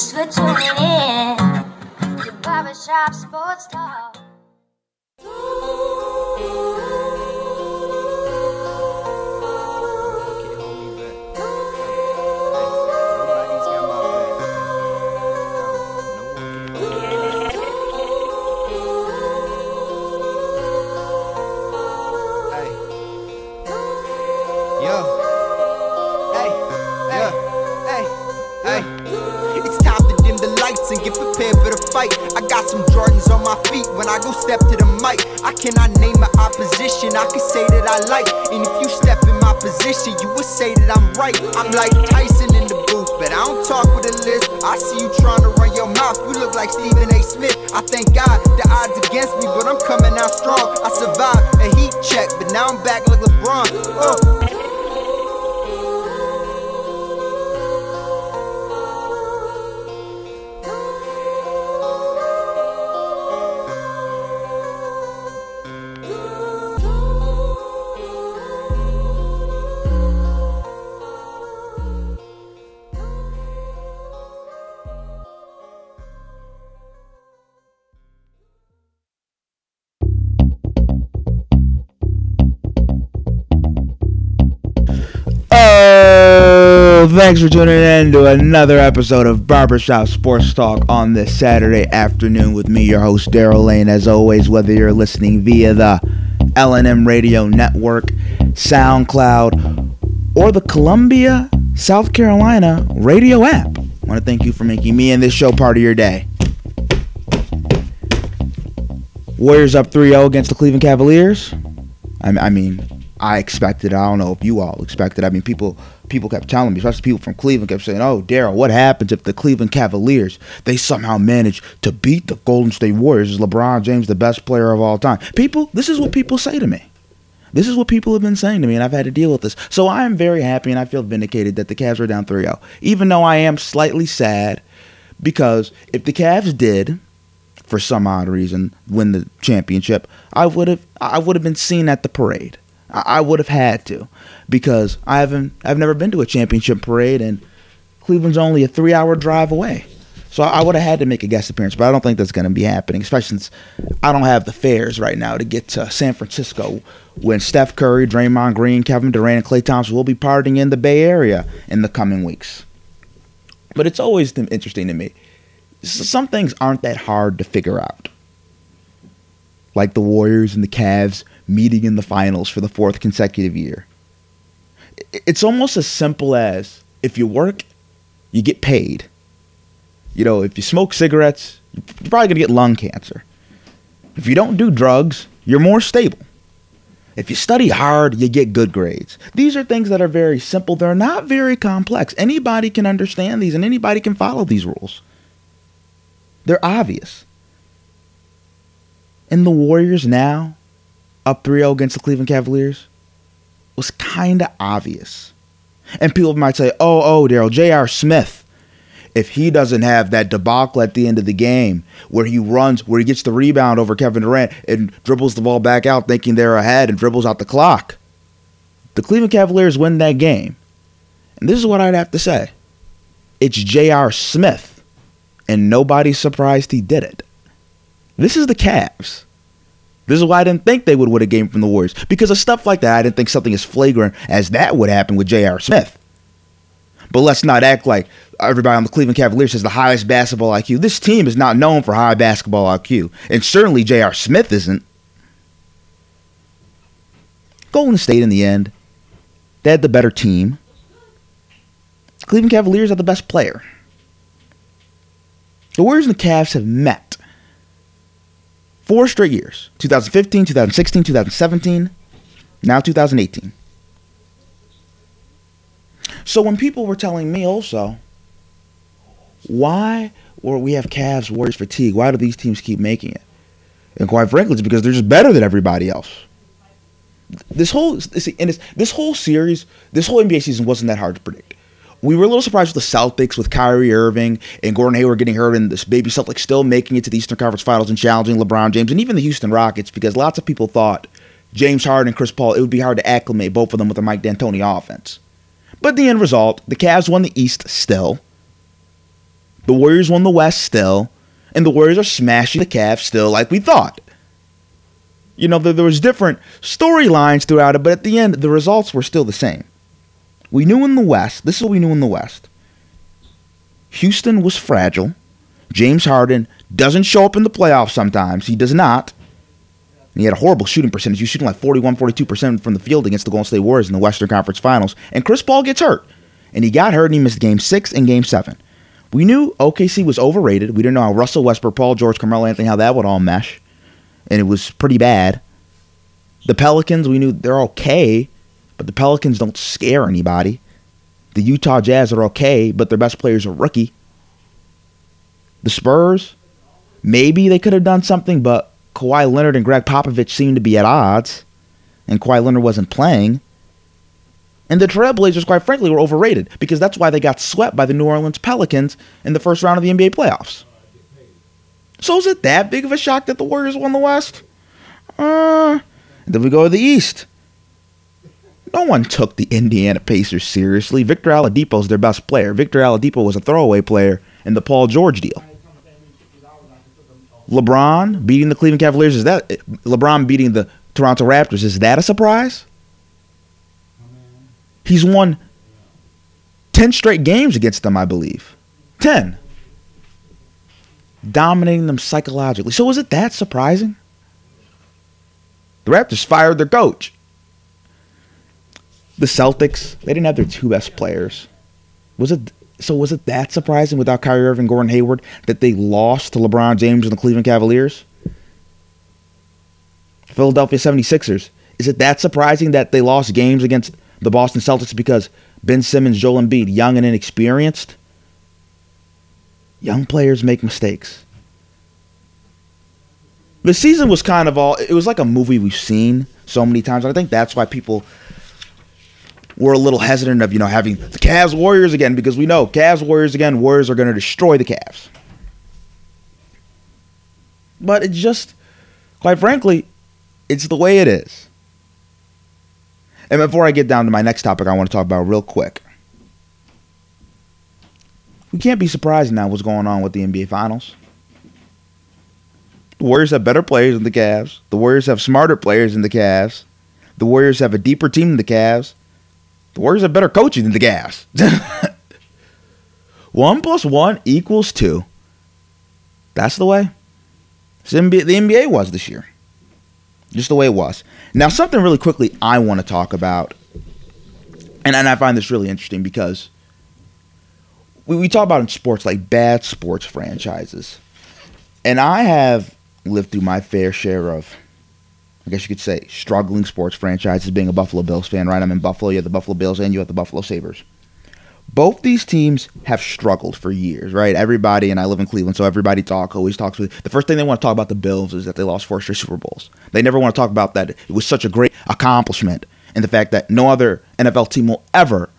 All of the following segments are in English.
Thanks for tuning in to Barbershop Sports Talk. Fight. I got some Jordans on my feet when I go step to the mic. I cannot name my opposition, I can say that I like. And if you step in my position, you would say that I'm right. I'm like Tyson in the booth, but I don't talk with a list. I see you trying to run your mouth, you look like Stephen A. Smith. I thank God the odds against me, but I'm coming out strong. I survived a heat check, but now I'm back like LeBron. Uh. Thanks for tuning in to another episode of Barbershop Sports Talk on this Saturday afternoon with me, your host, Daryl Lane. As always, whether you're listening via the LNM Radio Network, SoundCloud, or the Columbia, South Carolina radio app, I want to thank you for making me and this show part of your day. Warriors up 3 0 against the Cleveland Cavaliers. I, I mean, I expected. I don't know if you all expected. I mean, people people kept telling me, especially people from Cleveland, kept saying, "Oh, Daryl, what happens if the Cleveland Cavaliers they somehow manage to beat the Golden State Warriors? Is LeBron James the best player of all time?" People, this is what people say to me. This is what people have been saying to me, and I've had to deal with this. So I am very happy and I feel vindicated that the Cavs are down 3 0. Even though I am slightly sad because if the Cavs did, for some odd reason, win the championship, I would have I would have been seen at the parade. I would have had to because I haven't I've never been to a championship parade and Cleveland's only a three hour drive away. So I would have had to make a guest appearance, but I don't think that's going to be happening, especially since I don't have the fares right now to get to San Francisco when Steph Curry, Draymond Green, Kevin Durant, and Klay Thompson will be partying in the Bay Area in the coming weeks. But it's always interesting to me. Some things aren't that hard to figure out. Like the Warriors and the Cavs meeting in the finals for the fourth consecutive year. It's almost as simple as if you work, you get paid. You know, if you smoke cigarettes, you're probably going to get lung cancer. If you don't do drugs, you're more stable. If you study hard, you get good grades. These are things that are very simple. They're not very complex. Anybody can understand these and anybody can follow these rules. They're obvious. And the Warriors now up 3 0 against the Cleveland Cavaliers was kind of obvious. And people might say, oh, oh, Daryl, J.R. Smith, if he doesn't have that debacle at the end of the game where he runs, where he gets the rebound over Kevin Durant and dribbles the ball back out thinking they're ahead and dribbles out the clock, the Cleveland Cavaliers win that game. And this is what I'd have to say it's J.R. Smith, and nobody's surprised he did it. This is the Cavs. This is why I didn't think they would win a game from the Warriors. Because of stuff like that, I didn't think something as flagrant as that would happen with J.R. Smith. But let's not act like everybody on the Cleveland Cavaliers has the highest basketball IQ. This team is not known for high basketball IQ. And certainly J.R. Smith isn't. Golden State in the end, they had the better team. Cleveland Cavaliers are the best player. The Warriors and the Cavs have met Four straight years 2015, 2016, 2017, now 2018. So when people were telling me also, why or we have Cavs Warriors fatigue? Why do these teams keep making it? And quite frankly, it's because they're just better than everybody else. This whole see, and this whole series, this whole NBA season wasn't that hard to predict we were a little surprised with the Celtics with Kyrie Irving and Gordon Hayward getting hurt and this baby Celtics still making it to the Eastern Conference Finals and challenging LeBron James and even the Houston Rockets because lots of people thought James Harden and Chris Paul, it would be hard to acclimate both of them with the Mike D'Antoni offense. But the end result, the Cavs won the East still. The Warriors won the West still, and the Warriors are smashing the Cavs still like we thought. You know, there, there was different storylines throughout it, but at the end, the results were still the same. We knew in the West, this is what we knew in the West. Houston was fragile. James Harden doesn't show up in the playoffs sometimes. He does not. And he had a horrible shooting percentage. He was shooting like 41, 42% from the field against the Golden State Warriors in the Western Conference Finals. And Chris Paul gets hurt. And he got hurt and he missed game six and game seven. We knew OKC was overrated. We didn't know how Russell Westbrook, Paul George, Carmelo Anthony, how that would all mesh. And it was pretty bad. The Pelicans, we knew they're okay, but the Pelicans don't scare anybody. The Utah Jazz are okay, but their best players are rookie. The Spurs, maybe they could have done something, but Kawhi Leonard and Gregg Popovich seemed to be at odds, and Kawhi Leonard wasn't playing. And the Trailblazers, quite frankly, were overrated because that's why they got swept by the New Orleans Pelicans in the first round of the NBA playoffs. So is it that big of a shock that the Warriors won the West? Uh, then we go to the East. No one took the Indiana Pacers seriously. Victor Oladipo is their best player. Victor Oladipo was a throwaway player in the Paul George deal. LeBron beating the Cleveland Cavaliers is that LeBron beating the Toronto Raptors is that a surprise? He's won 10 straight games against them, I believe. 10. Dominating them psychologically. So is it that surprising? The Raptors fired their coach. The Celtics, they didn't have their two best players. Was it so was it that surprising without Kyrie Irving, Gordon Hayward that they lost to LeBron James and the Cleveland Cavaliers? Philadelphia 76ers. Is it that surprising that they lost games against the Boston Celtics because Ben Simmons, Joel Embiid, young and inexperienced? Young players make mistakes. The season was kind of all it was like a movie we've seen so many times. I think that's why people were a little hesitant of, you know, having the Cavs Warriors again because we know Cavs Warriors again, Warriors are going to destroy the Cavs. But it's just quite frankly, it's the way it is. And before I get down to my next topic, I want to talk about real quick. We can't be surprised now what's going on with the NBA Finals. The Warriors have better players than the Cavs. The Warriors have smarter players than the Cavs. The Warriors have a deeper team than the Cavs. The Warriors have better coaching than the Cavs. one plus one equals two. That's the way the NBA was this year. Just the way it was. Now, something really quickly I want to talk about, and, and I find this really interesting because we, we talk about in sports like bad sports franchises. And I have lived through my fair share of, I guess you could say, struggling sports franchises being a Buffalo Bills fan, right? I'm in Buffalo, you have the Buffalo Bills, and you have the Buffalo Sabres. Both these teams have struggled for years, right? Everybody, and I live in Cleveland, so everybody talk always talks with. The first thing they want to talk about the Bills is that they lost four straight Super Bowls. They never want to talk about that. It was such a great accomplishment, and the fact that no other NFL team will ever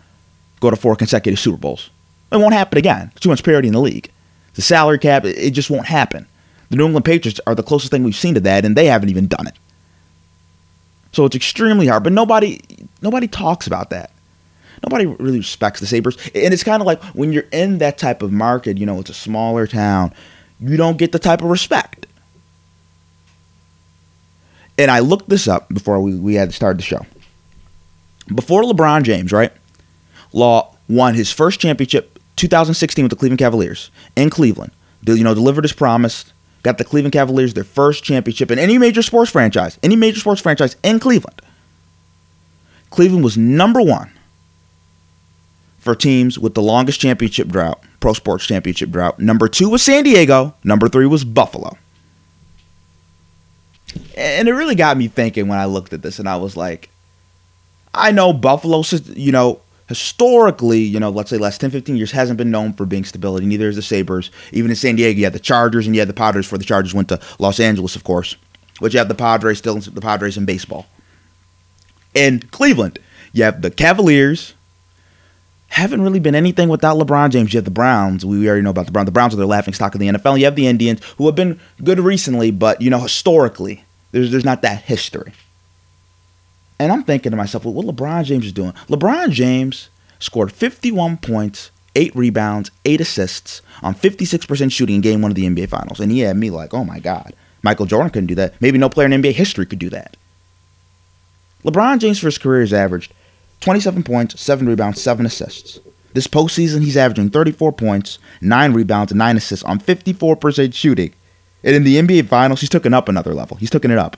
go to four consecutive Super Bowls. It won't happen again. too much parity in the league. The salary cap, it just won't happen. The New England Patriots are the closest thing we've seen to that, and they haven't even done it. So it's extremely hard, but nobody nobody talks about that. Nobody really respects the Sabres. And it's kind of like when you're in that type of market, you know, it's a smaller town, you don't get the type of respect. And I looked this up before we, we had to start the show. Before LeBron James, right? Law won his first championship 2016 with the Cleveland Cavaliers in Cleveland. You know, delivered his promise, got the Cleveland Cavaliers their first championship in any major sports franchise, any major sports franchise in Cleveland. Cleveland was number one for teams with the longest championship drought, pro sports championship drought. Number two was San Diego. Number three was Buffalo. And it really got me thinking when I looked at this, and I was like, I know Buffalo, you know, historically, you know, let's say last 10, 15 years hasn't been known for being stability. Neither is the Sabres. Even in San Diego, you had the Chargers and you had the Padres before the Chargers went to Los Angeles, of course. But you have the Padres still, in the Padres in baseball. In Cleveland, you have the Cavaliers. Haven't really been anything without LeBron James. You have the Browns. We already know about the Browns. The Browns are the laughing stock of the NFL. You have the Indians, who have been good recently, but, you know, historically, there's, there's not that history. And I'm thinking to myself, well, what LeBron James is doing? LeBron James scored 51 points eight rebounds, eight assists on 56% shooting in game one of the NBA Finals. And he had me like, oh my God, Michael Jordan couldn't do that. Maybe no player in NBA history could do that. LeBron James for his career has averaged 27 points, 7 rebounds, 7 assists. This postseason, he's averaging 34 points, 9 rebounds, and 9 assists on 54% shooting. And in the NBA Finals, he's taken up another level. He's taken it up.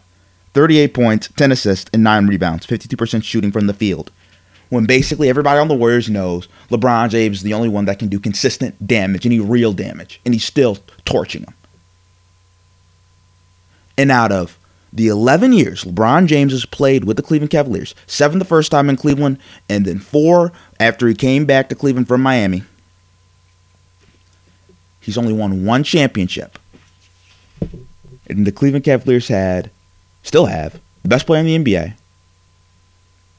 38 points, 10 assists, and 9 rebounds, 52% shooting from the field when basically everybody on the Warriors knows LeBron James is the only one that can do consistent damage, any real damage, and he's still torching them. And out of the 11 years LeBron James has played with the Cleveland Cavaliers, seven the first time in Cleveland, and then four after he came back to Cleveland from Miami, he's only won one championship. And the Cleveland Cavaliers had, still have, the best player in the NBA.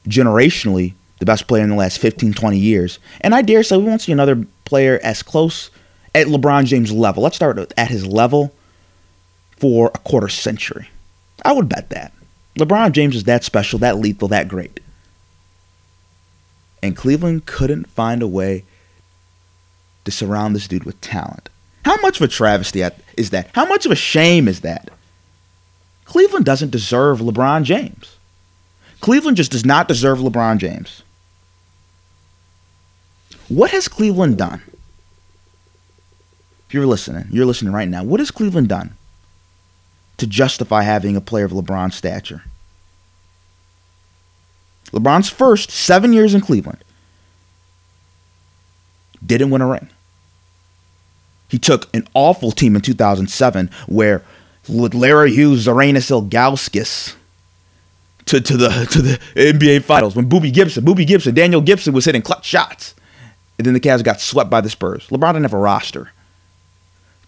Generationally, the best player in the last 15, 20 years. And I dare say we won't see another player as close at LeBron James' level. Let's start at his level for a quarter century. I would bet that. LeBron James is that special, that lethal, that great. And Cleveland couldn't find a way to surround this dude with talent. How much of a travesty is that? How much of a shame is that? Cleveland doesn't deserve LeBron James. Cleveland just does not deserve LeBron James. What has Cleveland done? If you're listening, you're listening right now. What has Cleveland done to justify having a player of LeBron's stature? LeBron's first seven years in Cleveland didn't win a ring. He took an awful team in 2007 where with Larry Hughes, Zydrunas Ilgauskas, to, to the to the NBA Finals when Boobie Gibson, Boobie Gibson, Daniel Gibson was hitting clutch shots. And then the Cavs got swept by the Spurs. LeBron didn't have a roster.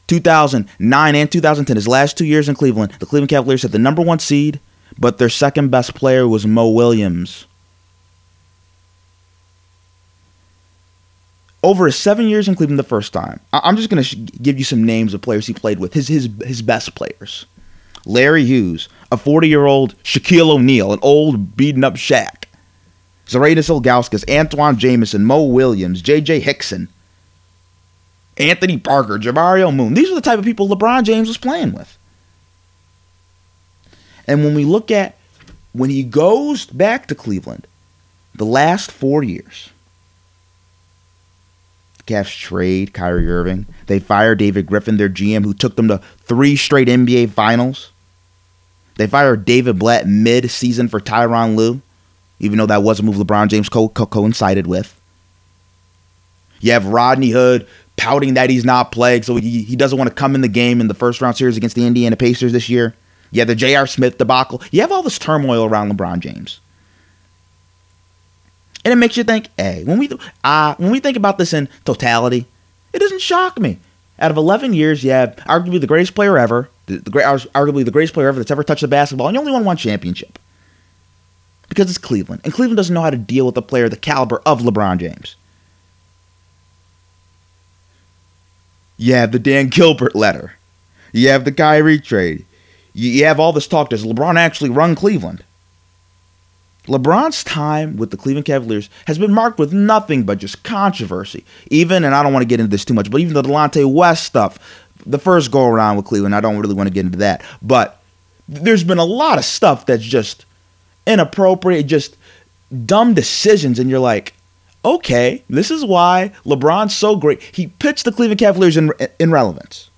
2009 and 2010, his last two years in Cleveland, the Cleveland Cavaliers had the number one seed, but their second best player was Mo Williams. Over his seven years in Cleveland the first time, I'm just going to give you some names of players he played with, his, his, his best players. Larry Hughes, a 40 year old Shaquille O'Neal, an old beaten up Shaq. Zydrunas Ilgauskas, Antawn Jamison, Mo Williams, J.J. Hickson, Anthony Parker, Jamario Moon. These are the type of people LeBron James was playing with. And when we look at when he goes back to Cleveland, the last four years, Cavs trade Kyrie Irving. They fire David Griffin, their GM, who took them to three straight NBA finals. They fired David Blatt mid season for Tyronn Lue even though that was a move LeBron James co- co- coincided with. You have Rodney Hood pouting that he's not playing, so he, he doesn't want to come in the game in the first round series against the Indiana Pacers this year. You have the J.R. Smith debacle. You have all this turmoil around LeBron James. And it makes you think, hey, when we uh, when we think about this in totality, it doesn't shock me. Out of 11 years, you have arguably the greatest player ever, the, the arguably the greatest player ever that's ever touched the basketball, and you only won one championship because it's Cleveland. And Cleveland doesn't know how to deal with a player the caliber of LeBron James. You have the Dan Gilbert letter. You have the Kyrie trade. You have all this talk. Does LeBron actually run Cleveland? LeBron's time with the Cleveland Cavaliers has been marked with nothing but just controversy. Even, and I don't want to get into this too much, but even the Delonte West stuff, the first go around with Cleveland, I don't really want to get into that. But there's been a lot of stuff that's just inappropriate, just dumb decisions, and you're like, okay, this is why LeBron's so great. He pitched the Cleveland Cavaliers in, in relevance.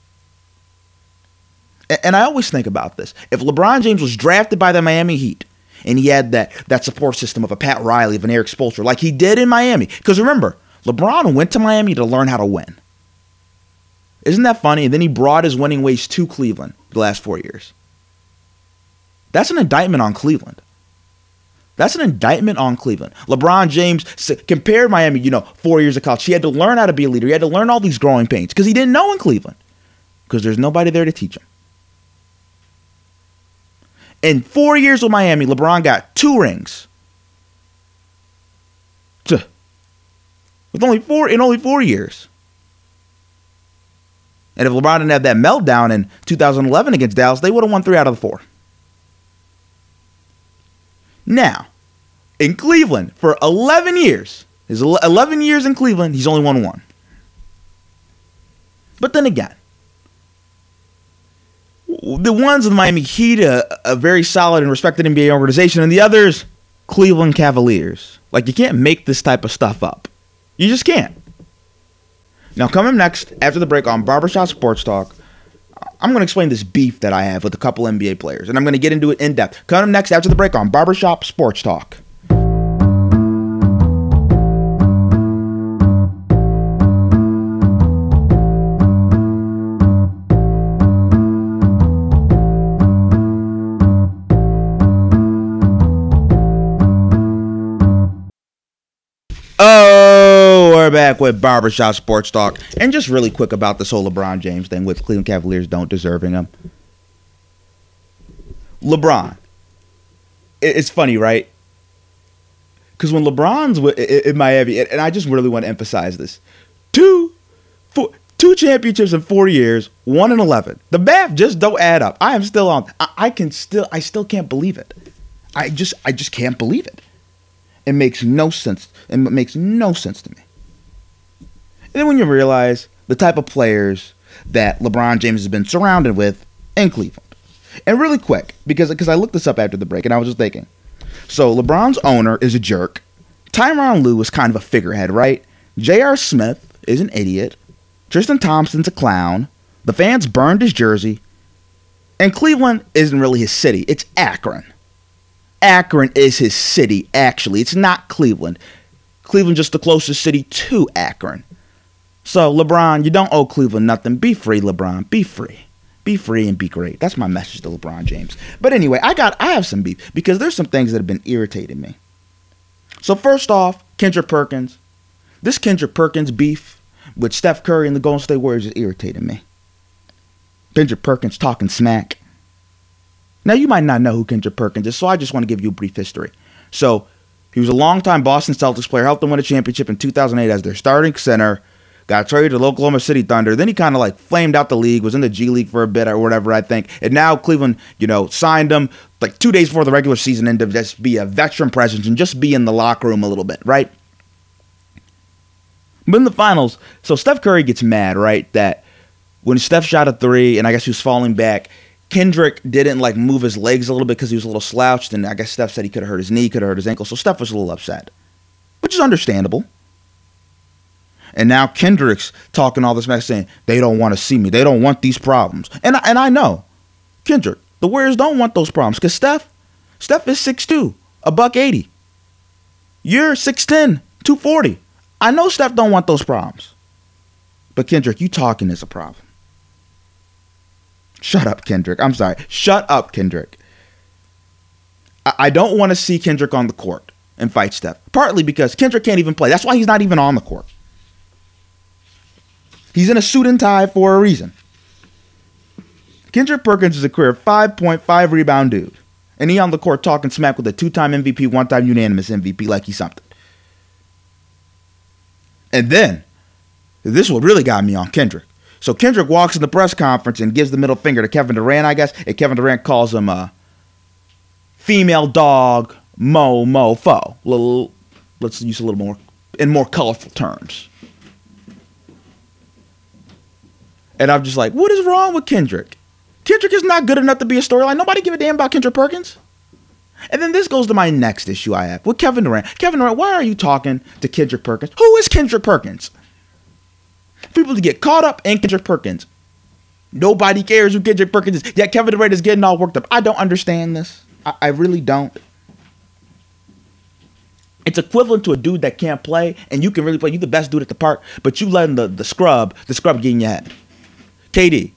And I always think about this. If LeBron James was drafted by the Miami Heat and he had that, that support system of a Pat Riley, of an Erik Spoelstra, like he did in Miami, because remember, LeBron went to Miami to learn how to win. Isn't that funny? And then he brought his winning ways to Cleveland the last four years. That's an indictment on Cleveland. That's an indictment on Cleveland. LeBron James compared Miami, you know, four years of college. He had to learn how to be a leader. He had to learn all these growing pains because he didn't know in Cleveland because there's nobody there to teach him. In four years with Miami, LeBron got two rings. With only four in only four years. And if LeBron didn't have that meltdown in 2011 against Dallas, they would have won three out of the four. Now, in Cleveland for 11 years, his 11 years in Cleveland, he's only won one. But then again, the ones with Miami Heat, a, a very solid and respected NBA organization, and the others, Cleveland Cavaliers. Like, you can't make this type of stuff up. You just can't. Now, coming next after the break on Barbershop Sports Talk, I'm going to explain this beef that I have with a couple NBA players, and I'm going to get into it in depth. Coming next after the break on Barbershop Sports Talk. Oh, we're back with Barbershop Sports Talk. And just really quick about this whole LeBron James thing with Cleveland Cavaliers don't deserving him. LeBron. It's funny, right? Because when LeBron's in Miami, and I just really want to emphasize this two, four, two championships in four years, one and 11. The math just don't add up. I am still on. I can still, I still can't believe it. I just, I just can't believe it. It makes no sense. And it makes no sense to me. And then when you realize the type of players that LeBron James has been surrounded with in Cleveland. And really quick, because because I looked this up after the break and I was just thinking. So LeBron's owner is a jerk. Tyronn Lue is kind of a figurehead, right? J.R. Smith is an idiot. Tristan Thompson's a clown. The fans burned his jersey. And Cleveland isn't really his city. It's Akron. Akron is his city, actually. It's not Cleveland. Cleveland just the closest city to Akron. So, LeBron, you don't owe Cleveland nothing. Be free, LeBron. Be free. Be free and be great. That's my message to LeBron James. But anyway, I got I have some beef because there's some things that have been irritating me. So first off, Kendrick Perkins. This Kendrick Perkins beef with Steph Curry and the Golden State Warriors is irritating me. Kendrick Perkins talking smack. Now, you might not know who Kendrick Perkins is, so I just want to give you a brief history. So, he was a longtime Boston Celtics player, helped them win a championship in 2008 as their starting center, got traded to the Oklahoma City Thunder. Then he kind of like flamed out the league, was in the G League for a bit or whatever, I think. And now Cleveland, you know, signed him like two days before the regular season end to just be a veteran presence and just be in the locker room a little bit, right? But in the finals, so Steph Curry gets mad, right? That when Steph shot a three, and I guess he was falling back, Kendrick didn't like move his legs a little bit because he was a little slouched, and I guess Steph said he could have hurt his knee, could have hurt his ankle, so Steph was a little upset, which is understandable. And now Kendrick's talking all this mess, saying they don't want to see me, they don't want these problems, and I, and I know, Kendrick, the Warriors don't want those problems because Steph, Steph is 6'2", a buck eighty. You're 6'10", 240. I know Steph don't want those problems. But Kendrick, you talking is a problem. Shut up, Kendrick. I'm sorry. Shut up, Kendrick. I, I don't want to see Kendrick on the court and fight Steph. Partly because Kendrick can't even play. That's why he's not even on the court. He's in a suit and tie for a reason. Kendrick Perkins is a career 5.5 rebound dude. And he on the court talking smack with a two time MVP, one time unanimous MVP like he's something. And then, this is what really got me on Kendrick. So Kendrick walks in the press conference and gives the middle finger to Kevin Durant, I guess, and Kevin Durant calls him a female dog, mo mo fo. Little, let's use a little more in more colorful terms. And I'm just like, what is wrong with Kendrick? Kendrick is not good enough to be a storyline. Nobody give a damn about Kendrick Perkins. And then this goes to my next issue I have with Kevin Durant. Kevin Durant, why are you talking to Kendrick Perkins? Who is Kendrick Perkins? People to get caught up in Kendrick Perkins. Nobody cares who Kendrick Perkins is. Yet Kevin Durant is getting all worked up. I don't understand this. I, I really don't. It's equivalent to a dude that can't play, and you can really play. You're the best dude at the park, but you letting the, the scrub, the scrub get in your head. KD,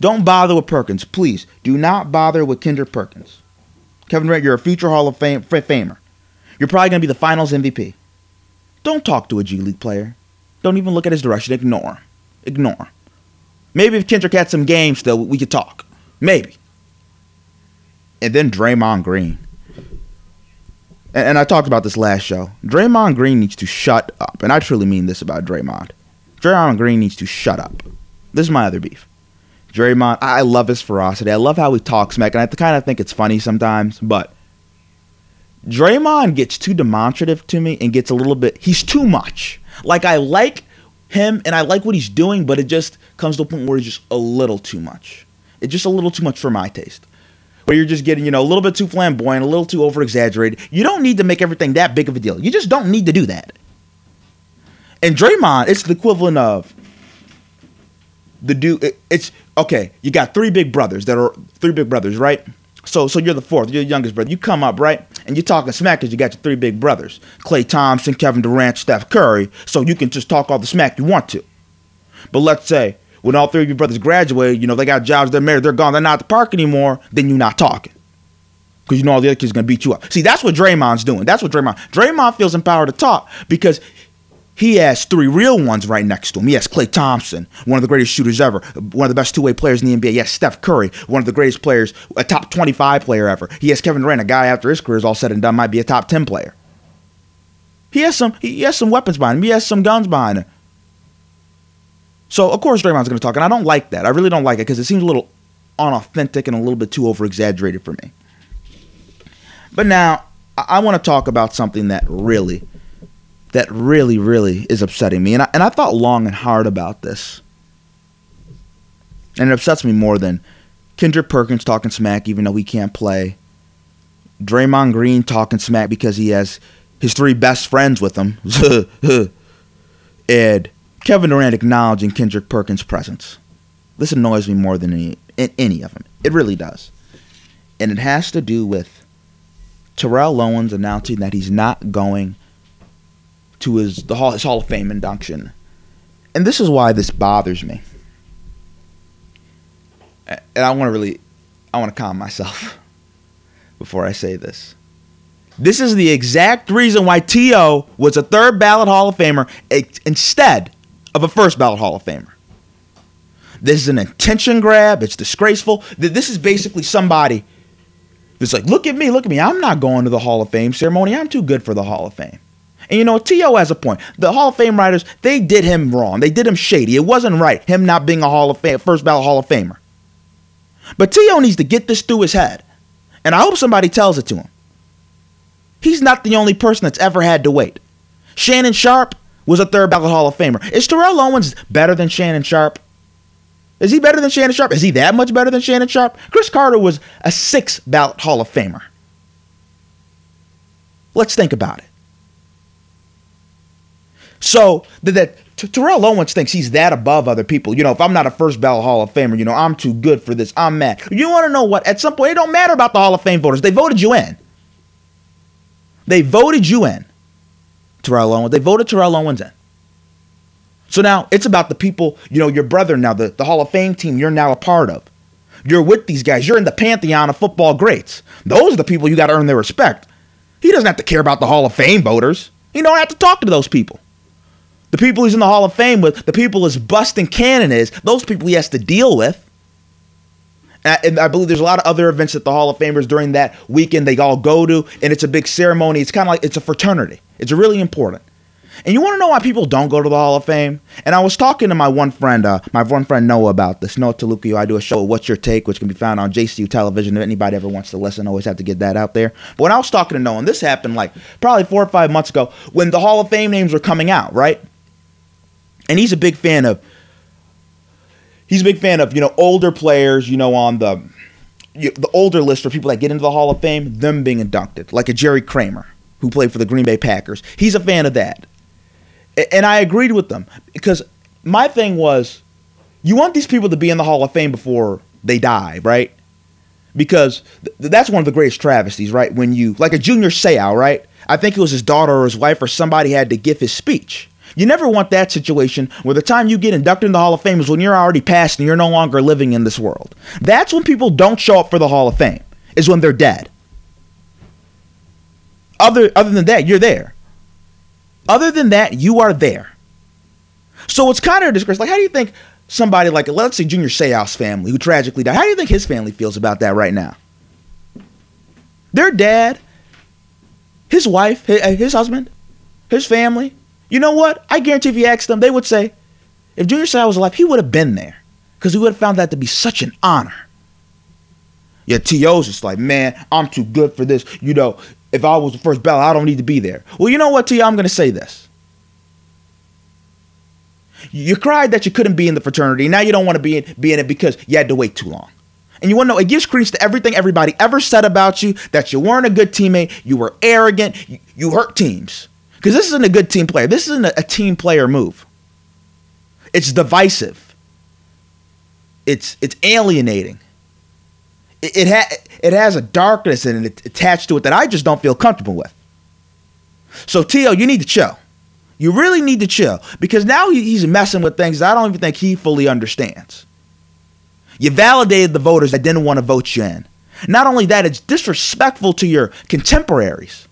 don't bother with Perkins, please. Do not bother with Kendrick Perkins. Kevin Durant, you're a future Hall of Fame famer. You're probably gonna be the Finals MVP. Don't talk to a G League player. Don't even look at his direction. Ignore him. Ignore him. Maybe if Kendrick had some games still, we could talk. Maybe. And then Draymond Green. And, and I talked about this last show. Draymond Green needs to shut up. And I truly mean this about Draymond. Draymond Green needs to shut up. This is my other beef. Draymond, I love his ferocity. I love how he talks smack, and I kind of think it's funny sometimes, but Draymond gets too demonstrative to me and gets a little bit, he's too much. Like, I like him and I like what he's doing, but it just, comes to a point where it's just a little too much. It's just a little too much for my taste. Where you're just getting, you know, a little bit too flamboyant, a little too over exaggerated. You don't need to make everything that big of a deal. You just don't need to do that. And Draymond, it's the equivalent of the dude. It, it's okay. You got three big brothers that are three big brothers, right? So, so you're the fourth. You're the youngest brother. You come up, right? And you're talking smack because you got your three big brothers: Klay Thompson, Kevin Durant, Steph Curry. So you can just talk all the smack you want to. But let's say when all three of your brothers graduate, you know they got jobs, they're married, they're gone, they're not at the park anymore. Then you're not talking because you know all the other kids are gonna beat you up. See, that's what Draymond's doing. That's what Draymond. Draymond feels empowered to talk because he has three real ones right next to him. He has Klay Thompson, one of the greatest shooters ever, one of the best two-way players in the NBA. Has Steph Curry, one of the greatest players, a top 25 player ever. He has Kevin Durant, a guy after his career is all said and done might be a top 10 player. He has some he has some weapons behind him. He has some guns behind him. So of course Draymond's going to talk, and I don't like that. I really don't like it because it seems a little unauthentic and a little bit too over exaggerated for me. But now I, I want to talk about something that really that really, really is upsetting me. And I, and I thought long and hard about this. And it upsets me more than Kendrick Perkins talking smack even though he can't play. Draymond Green talking smack because he has his three best friends with him. and Kevin Durant acknowledging Kendrick Perkins' presence. This annoys me more than any, any of them. It really does. And it has to do with Terrell Owens announcing that he's not going to his the Hall, his Hall of Fame induction. And this is why this bothers me. And I want to really I want to calm myself before I say this. This is the exact reason why T.O. was a third ballot Hall of Famer instead of a first ballot Hall of Famer. This is an attention grab. It's disgraceful. This is basically somebody that's like, look at me, look at me. I'm not going to the Hall of Fame ceremony. I'm too good for the Hall of Fame. And you know, T.O. has a point. The Hall of Fame writers, they did him wrong. They did him shady. It wasn't right, him not being a Hall of Fame, first ballot Hall of Famer. But T.O. needs to get this through his head. And I hope somebody tells it to him. He's not the only person that's ever had to wait. Shannon Sharpe was a third ballot Hall of Famer. Is Terrell Owens better than Shannon Sharpe? Is he better than Shannon Sharpe? Is he that much better than Shannon Sharpe? Cris Carter was a six ballot Hall of Famer. Let's think about it. So that, Terrell Owens thinks he's that above other people. You know, if I'm not a first ballot Hall of Famer, you know, I'm too good for this. I'm mad. You want to know what? At some point, it don't matter about the Hall of Fame voters. They voted you in. They voted you in, Terrell Owens. They voted Terrell Owens in. So now it's about the people, you know, your brother now, the, the Hall of Fame team you're now a part of. You're with these guys. You're in the pantheon of football greats. Those are the people you got to earn their respect. He doesn't have to care about the Hall of Fame voters. He don't have to talk to those people. The people he's in the Hall of Fame with, the people his busting cannon is, those people he has to deal with. And I believe there's a lot of other events that the Hall of Famers during that weekend they all go to, and it's a big ceremony. It's kind of like it's a fraternity. It's really important. And you want to know why people don't go to the Hall of Fame? And I was talking to my one friend, uh, my one friend Noah, about this. Noah Talukio, I do a show, What's Your Take, which can be found on JCU television. If anybody ever wants to listen, always have to get that out there. But when I was talking to Noah, and this happened like probably four or five months ago, when the Hall of Fame names were coming out, right? And he's a big fan of, he's a big fan of, you know, older players, you know, on the, the older list for people that get into the Hall of Fame, them being inducted, like a Jerry Kramer who played for the Green Bay Packers. He's a fan of that. And I agreed with them because my thing was you want these people to be in the Hall of Fame before they die, right? Because th- that's one of the greatest travesties, right? When you, like a Junior Seau, right? I think it was his daughter or his wife or somebody had to give his speech. You never want that situation where the time you get inducted in the Hall of Fame is when you're already passed and you're no longer living in this world. That's when people don't show up for the Hall of Fame, is when they're dead. Other, other than that, you're there. Other than that, you are there. So it's kind of a disgrace. Like, how do you think somebody like, let's say Junior Seau's family, who tragically died, how do you think his family feels about that right now? Their dad, his wife, uh, his husband, his family. You know what? I guarantee if you asked them, they would say, if Junior Seau was alive, he would have been there because he would have found that to be such an honor. Yeah, T.O.'s just like, man, I'm too good for this. You know, if I was the first ballot, I don't need to be there. Well, you know what, T. I'm going to say this. You cried that you couldn't be in the fraternity. Now you don't want to be in, be in it because you had to wait too long. And you want to know, it gives credence to everything everybody ever said about you that you weren't a good teammate, you were arrogant, you, you hurt teams. Because this isn't a good team player. This isn't a, team player move. It's divisive. It's it's alienating. It, it, ha- it has a darkness in it attached to it that I just don't feel comfortable with. So, T.O., you need to chill. You really need to chill because now he's messing with things I don't even think he fully understands. You validated the voters that didn't want to vote you in. Not only that, it's disrespectful to your contemporaries.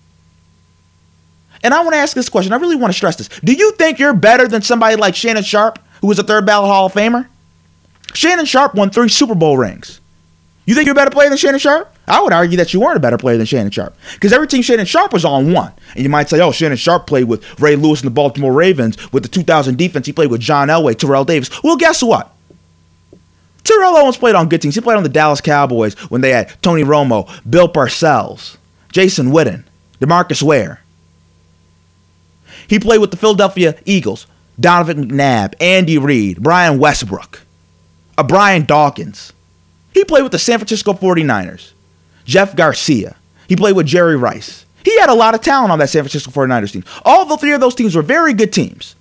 And I want to ask this question. I really want to stress this. Do you think you're better than somebody like Shannon Sharpe, who was a third ballot Hall of Famer? Shannon Sharpe won three Super Bowl rings. You think you're a better player than Shannon Sharpe? I would argue that you weren't a better player than Shannon Sharpe. Because every team Shannon Sharpe was on one. And you might say, oh, Shannon Sharpe played with Ray Lewis and the Baltimore Ravens. With the 2000 defense, he played with John Elway, Terrell Davis. Well, guess what? Terrell Owens played on good teams. He played on the Dallas Cowboys when they had Tony Romo, Bill Parcells, Jason Witten, DeMarcus Ware. He played with the Philadelphia Eagles, Donovan McNabb, Andy Reid, Brian Westbrook, a Brian Dawkins. He played with the San Francisco 49ers, Jeff Garcia. He played with Jerry Rice. He had a lot of talent on that San Francisco 49ers team. All the three of those teams were very good teams.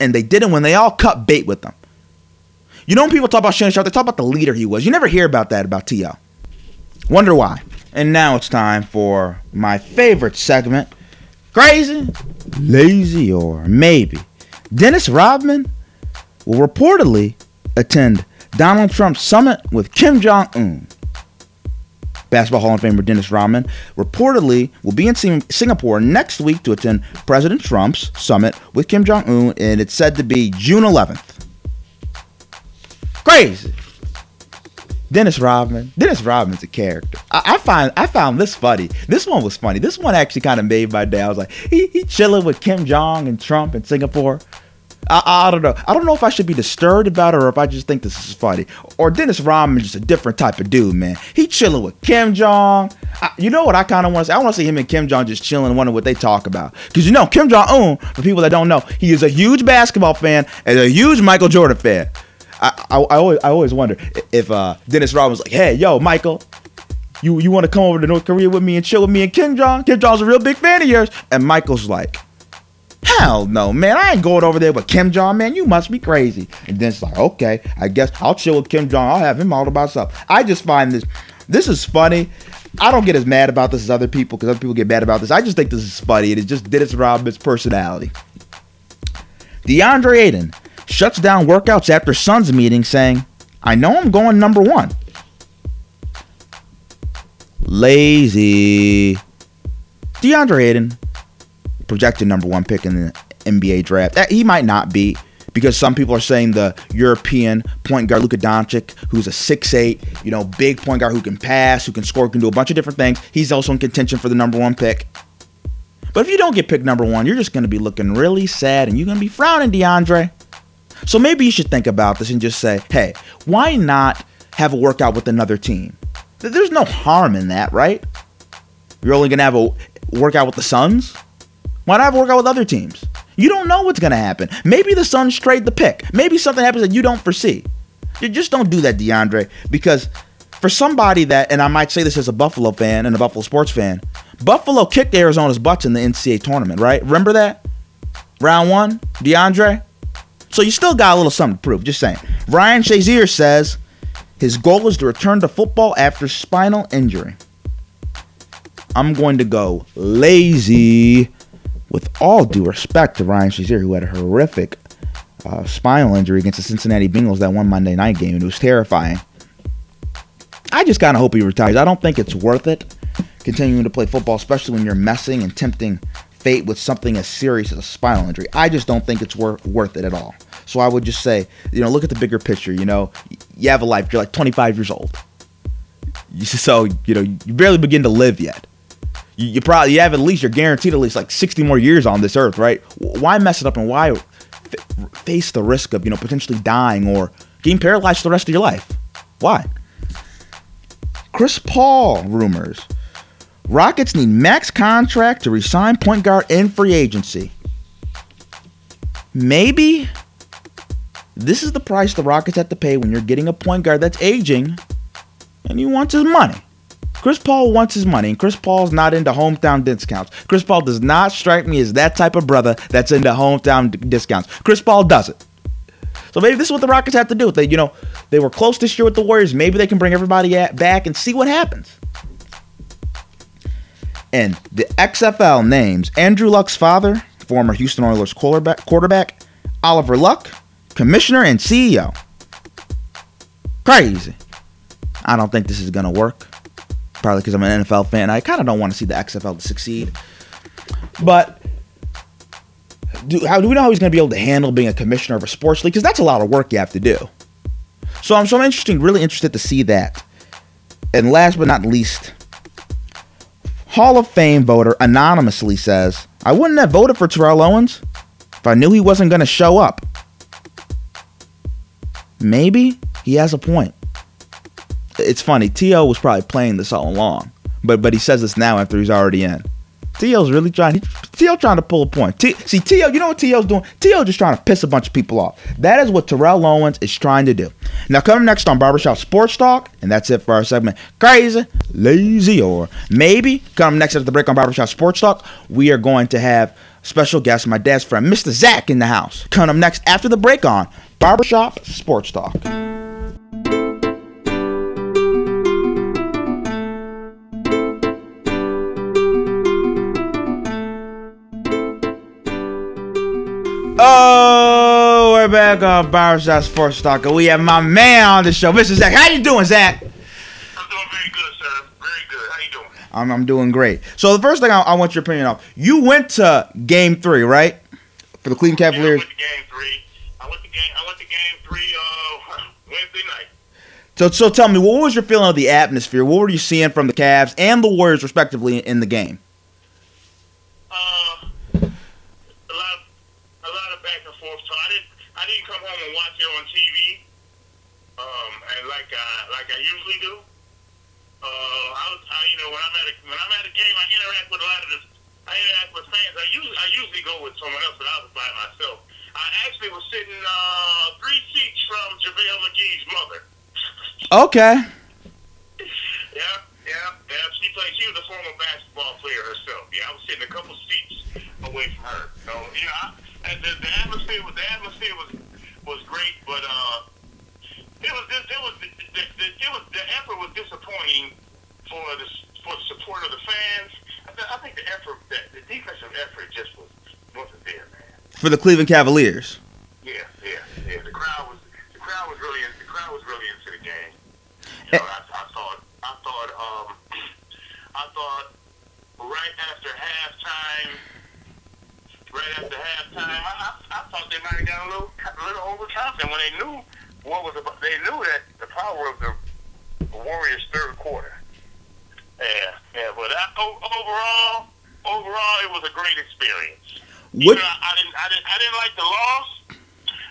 And they didn't when they all cut bait with them. You know when people talk about Shannon Sharpe, they talk about the leader he was. You never hear about that about T.O. Wonder why. And now it's time for my favorite segment Crazy, Lazy, or Maybe. Dennis Rodman will reportedly attend Donald Trump's summit with Kim Jong un. Basketball Hall of Famer Dennis Rodman reportedly will be in Singapore next week to attend President Trump's summit with Kim Jong un, and it's said to be June 11th. Crazy. Dennis Rodman. Dennis Rodman's a character. I, I, find I found this funny. This one was funny. This one actually kind of made my day. I was like, he, he chilling with Kim Jong and Trump in Singapore. I, I, don't know. I don't know if I should be disturbed about it or if I just think this is funny. Or Dennis Rodman is just a different type of dude, man. He chilling with Kim Jong. You know what I kind of want to say? I want to see him and Kim Jong just chilling and wondering what they talk about. Because you know, Kim Jong Un, for people that don't know, he is a huge basketball fan and a huge Michael Jordan fan. I, I, I always I always wonder if uh, Dennis Rodman was like, hey, yo, Michael, you you want to come over to North Korea with me and chill with me and Kim Jong? Kim Jong's a real big fan of yours. And Michael's like, hell no, man, I ain't going over there with Kim Jong, man. You must be crazy. And it's like, okay, I guess I'll chill with Kim Jong. I'll have him all to myself. I just find this this is funny. I don't get as mad about this as other people because other people get mad about this. I just think this is funny. It is just Dennis Rodman's personality. DeAndre Ayton shuts down workouts after Suns meeting, saying, I know I'm going number one. Lazy. DeAndre Ayton, projected number one pick in the NBA draft. He might not be because some people are saying the European point guard Luka Doncic, who's a 6'8, you know, big point guard who can pass, who can score, can do a bunch of different things. He's also in contention for the number one pick. But if you don't get picked number one, you're just going to be looking really sad and you're going to be frowning, DeAndre. So maybe you should think about this and just say, hey, why not have a workout with another team? There's no harm in that, right? You're only going to have a workout with the Suns? Why not have a workout with other teams? You don't know what's going to happen. Maybe the Suns trade the pick. Maybe something happens that you don't foresee. You just don't do that, DeAndre, because for somebody that, and I might say this as a Buffalo fan and a Buffalo sports fan, Buffalo kicked Arizona's butts in the NCAA tournament, right? Remember that? Round one, DeAndre? So you still got a little something to prove. Just saying. Ryan Shazier says his goal is to return to football after spinal injury. I'm going to go lazy. With all due respect to Ryan Shazier, who had a horrific uh, spinal injury against the Cincinnati Bengals that one Monday night game, and it was terrifying. I just kind of hope he retires. I don't think it's worth it continuing to play football, especially when you're messing and tempting fate with something as serious as a spinal injury. I just don't think it's worth worth it at all. So I would just say, you know, look at the bigger picture. You know, you have a life. You're like 25 years old. So you know, you barely begin to live yet. You, you probably you have at least you're guaranteed at least like 60 more years on this earth, right? Why mess it up and why f- face the risk of you know potentially dying or getting paralyzed for the rest of your life? Why? Chris Paul rumors Rockets need max contract to resign point guard in free agency. Maybe this is the price the Rockets have to pay when you're getting a point guard that's aging and he wants his money. Chris Paul wants his money, and Chris Paul's not into hometown discounts. Chris Paul does not strike me as that type of brother that's into hometown d- discounts. Chris Paul doesn't. So maybe this is what the Rockets have to do. They, you know, they were close this year with the Warriors. Maybe they can bring everybody at, back and see what happens. And the XFL names Andrew Luck's father, former Houston Oilers quarterback, quarterback Oliver Luck, commissioner and CEO. Crazy. I don't think this is gonna work. Probably because I'm an NFL fan. I kind of don't want to see the XFL to succeed. But do, how do we know how he's gonna be able to handle being a commissioner of a sports league? Because that's a lot of work you have to do. So I'm so interesting, really interested to see that. And last but not least, Hall of Fame voter anonymously says, I wouldn't have voted for Terrell Owens if I knew he wasn't going to show up. Maybe he has a point. It's funny, T.O. was probably playing this all along, but but he says this now after he's already in. T.O.'s really trying. T.O. trying to pull a point. T, see, T.O. You know what T.O.'s doing? T.O. just trying to piss a bunch of people off. That is what Terrell Owens is trying to do. Now, coming next on Barbershop Sports Talk, and that's it for our segment. Crazy, lazy, or maybe coming next after the break on Barbershop Sports Talk, we are going to have special guest, my dad's friend, Mr. Zach, in the house. Coming up next after the break on Barbershop Sports Talk. Oh, we're back on Barbershop Sports Talk, and we have my man on the show, Mr. Zach. How you doing, Zach? I'm doing very good, sir. Very good. How you doing? I'm, I'm doing great. So the first thing I, I want your opinion on, you went to Game Three, right, for the Cleveland Yeah, I Cavaliers. went to game three. I went to game. I went to game three uh, Wednesday night. So, so tell me, what was your feeling of the atmosphere? What were you seeing from the Cavs and the Warriors, respectively, in the game? Uh, a lot, a lot of back and forth. So I didn't, I didn't come home and watch it on TV. Um, and like I, like I usually do. Uh, I, was, I, you know, when I'm at a, when I'm at a game, I interact with a lot of the, I interact with fans. I usually, I usually go with someone else, but I was by myself. I actually was sitting uh, three seats from JaVale McGee's mother. Okay. Yeah, yeah, yeah. She played. She was a former basketball player herself. Yeah, I was sitting a couple seats away from her. So you know, I, and the, the atmosphere was the atmosphere was was great, but uh, it was just, it was the, the, the, it was the effort was disappointing for the for the support of the fans. I, th- I think the effort, the, the defensive effort, just was wasn't there. For the Cleveland Cavaliers. Yeah, yeah, yeah. The crowd was the crowd was really the crowd was really into the game. You know, I, I thought I thought um I thought right after halftime, right after halftime, I, I, I thought they might have got a little a little overconfident when they knew what was about. They knew that the power of the Warriors third quarter. Yeah, yeah. But I, overall, overall, it was a great experience. What? Even I, didn't, I didn't, like the loss,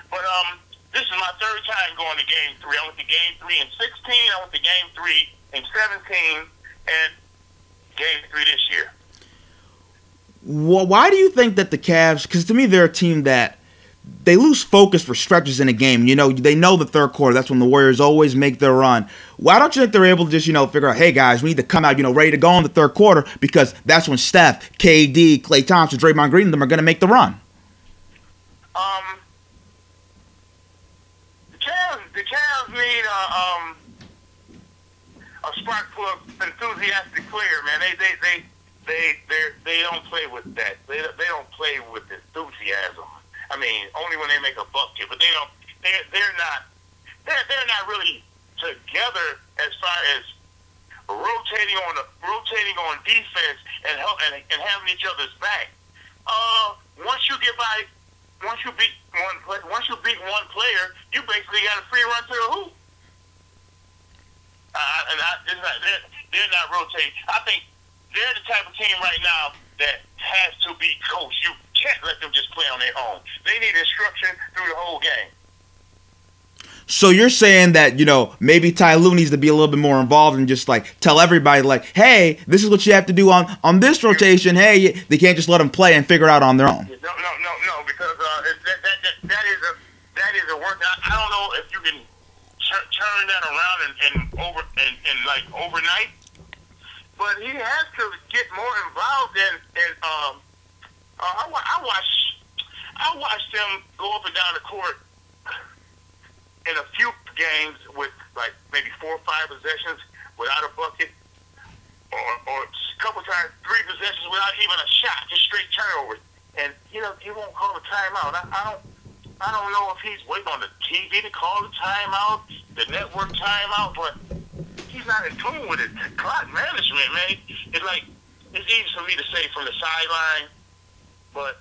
but um, this is my third time going to Game Three. I went to Game Three in sixteen. I went to Game Three in seventeen, and Game Three this year. Wh- Why do you think that the Cavs? Because to me, they're a team that they lose focus for stretches in a game. You know, they know the third quarter. That's when the Warriors always make their run. Why don't you think they're able to just, you know, figure out, hey guys, we need to come out, you know, ready to go in the third quarter because that's when Steph, KD, Klay Thompson, Draymond Green, them are going to make the run. Um, the Cavs, the Cavs need a um a spark plug, enthusiastic player, man. They they they they they they don't play with that. They they don't play with enthusiasm. I mean, only when they make a bucket, but they don't. They they're not. They're they're not really together as far as rotating on the rotating on defense and help and, and having each other's back. Uh, once you get by, once you beat one, once you beat one player, you basically got a free run to the hoop. Uh, and I, they're, not, they're, they're not rotating. I think they're the type of team right now that has to be coached. You can't let them just play on their own. They need instruction through the whole game. So you're saying that, you know, maybe Ty Lue needs to be a little bit more involved and just like tell everybody like, hey, this is what you have to do on on this rotation. Hey, they can't just let them play and figure it out on their own. No, no, no, no, because uh, that, that, that, that is a that is a work. I, I don't know if you can ch- turn that around and, and over and, and like overnight. But he has to get more involved in. in um, uh, I, I watch I watched them go up and down the court in a few games with like maybe four or five possessions without a bucket, or, or a couple times three possessions without even a shot, just straight turnovers. And you know he won't call a timeout. I, I don't. I don't know if he's waiting on the TV to call the timeout, the network timeout, but he's not in tune with it. Clock management, man. It's like it's easy for me to say from the sideline, but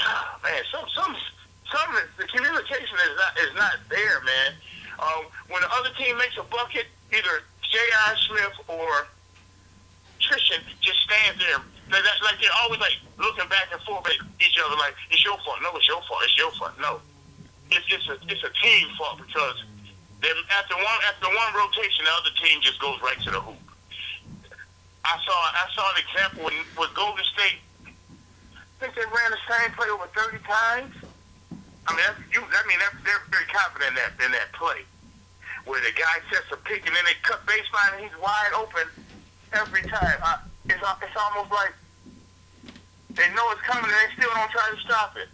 ah, man, some some some of the, the communication is not is not there, man. Um, when the other team makes a bucket, either J.R. Smith or Tristan just stands there. They're, that's like they're always like looking back and forth at each other, like it's your fault. No, it's your fault. It's your fault. No, it's it's a it's a team fault because then after one after one rotation, the other team just goes right to the hoop. I saw I saw an example with, with Golden State. I think they ran the same play over thirty times. I mean, that's, you, I mean, they're, they're very confident in that in that play, where the guy sets a pick and then they cut baseline and he's wide open every time. I, it's uh, it's almost like they know it's coming and they still don't try to stop it.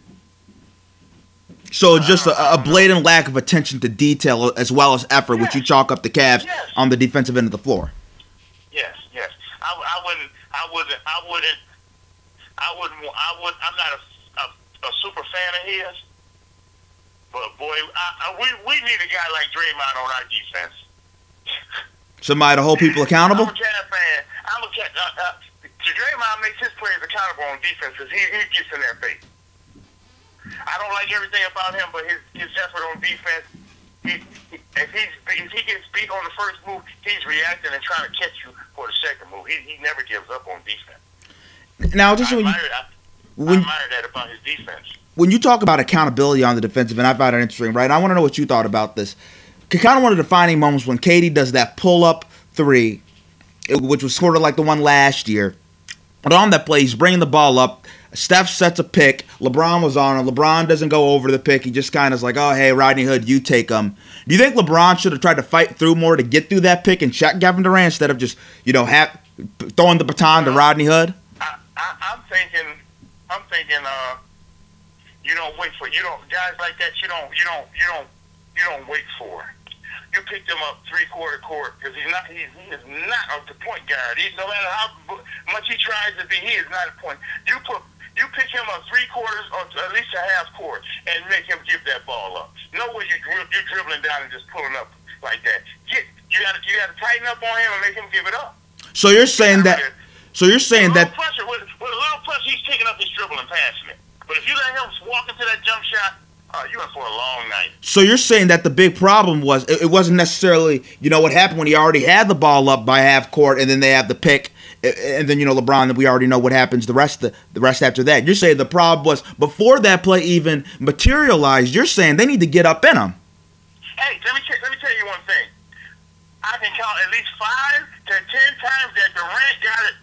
So just a, a uh, blatant lack of attention to detail as well as effort, which you chalk up the Cavs Yes. on the defensive end of the floor. Yes, yes. I, I wouldn't. I wouldn't. I wouldn't. I wouldn't. I would. I'm not a, a, a super fan of his, but boy, I, I, we we need a guy like Draymond on our defense. Somebody to hold people accountable. I'm a Cavs fan. I'm a Cavs. Uh, uh, Draymond makes his players accountable on defense because he, he gets in their face. I don't like everything about him, but his his effort on defense. He, he, if he's if he gets beat on the first move, he's reacting and trying to catch you for the second move. He he never gives up on defense. Now, just I when you, admire, I, I when admire that about his defense. When you talk about accountability on the defensive end, I find it interesting, right? I want to know what you thought about this. Kind of one of the defining moments when KD does that pull up three, which was sort of like the one last year. But on that play, he's bringing the ball up. Steph sets a pick. LeBron was on it. LeBron doesn't go over the pick. He just kind of is like, oh, hey, Rodney Hood, you take him. Do you think LeBron should have tried to fight through more to get through that pick and check Kevin Durant instead of just, you know, have, throwing the baton to Rodney Hood? I, I'm thinking, I'm thinking, uh, you don't wait for you don't guys like that. You don't, you don't, you don't, you don't wait for. You pick him up three quarter court because he's not. He's, he is not a the point guard. He's no matter how much he tries to be, he is not a point. You put. You pick him up three quarters or at least a half court and make him give that ball up. No way you you're dribbling down and just pulling up like that. Get you got to you got to tighten up on him and make him give it up. So you're saying that. So you're saying With that pressure, with, with a little pressure, he's taking up his dribble and passing it. But if you let him walk into that jump shot, uh, in for a long night. So you're saying that the big problem was it, it wasn't necessarily you know what happened when he already had the ball up by half court and then they have the pick and then you know LeBron we already know what happens the rest the, the rest after that. You're saying the problem was before that play even materialized. You're saying they need to get up in him. Hey, let me t- let me tell you one thing. I can count at least five to ten times that Durant got it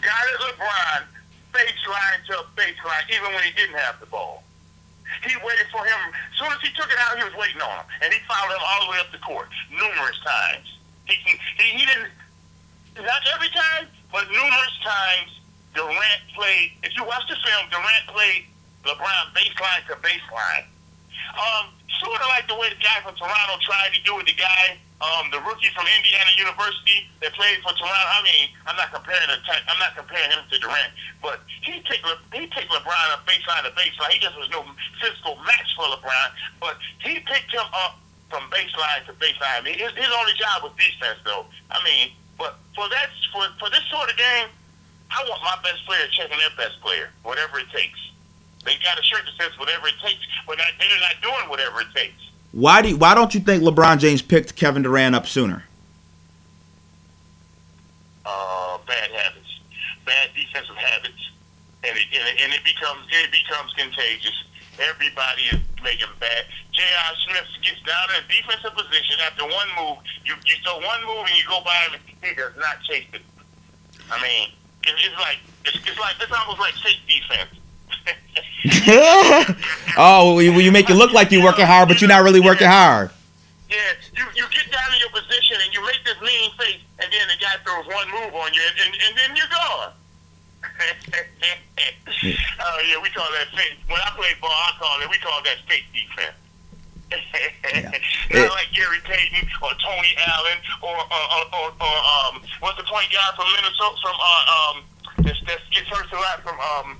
got it LeBron baseline to baseline, even when he didn't have the ball. He waited for him. As soon as he took it out, he was waiting on him, and he followed him all the way up the court numerous times. He he, he didn't not every time, but numerous times. Durant played. If you watch the film, Durant played LeBron baseline to baseline. Um, sort of like the way the guy from Toronto tried to do with the guy, um, the rookie from Indiana University that played for Toronto. I mean, I'm not comparing I'm not comparing him to Durant, but he take he take LeBron up baseline to baseline. He just was no physical match for LeBron, but he picked him up from baseline to baseline. I mean, his, his only job was defense, though. I mean, but for that for for this sort of game, I want my best player checking their best player, whatever it takes. They got a shirt that says whatever it takes, but they're not doing whatever it takes. Why do you, why don't you think LeBron James picked Kevin Durant up sooner? Uh, bad habits, bad defensive habits, and it, and it, and it becomes it becomes contagious. Everybody is making bad. J.R. Smith gets down in a defensive position after one move. You you throw one move and you go by him. He does not chase it. I mean, it, it's like it's, it's like it's almost like fake defense. oh, you, you make it look like you're working hard, but you're not really working hard. Yeah, you, you get down in your position and you make this mean face, and then the guy throws one move on you, and, and, and then you're gone. oh yeah, we call that fake. When I play ball, I call it. We call that fake defense. Not It- like Gary Payton or Tony Allen or or, or, or, or um what's the point guy from Minnesota from uh um that that gets hurt a lot from um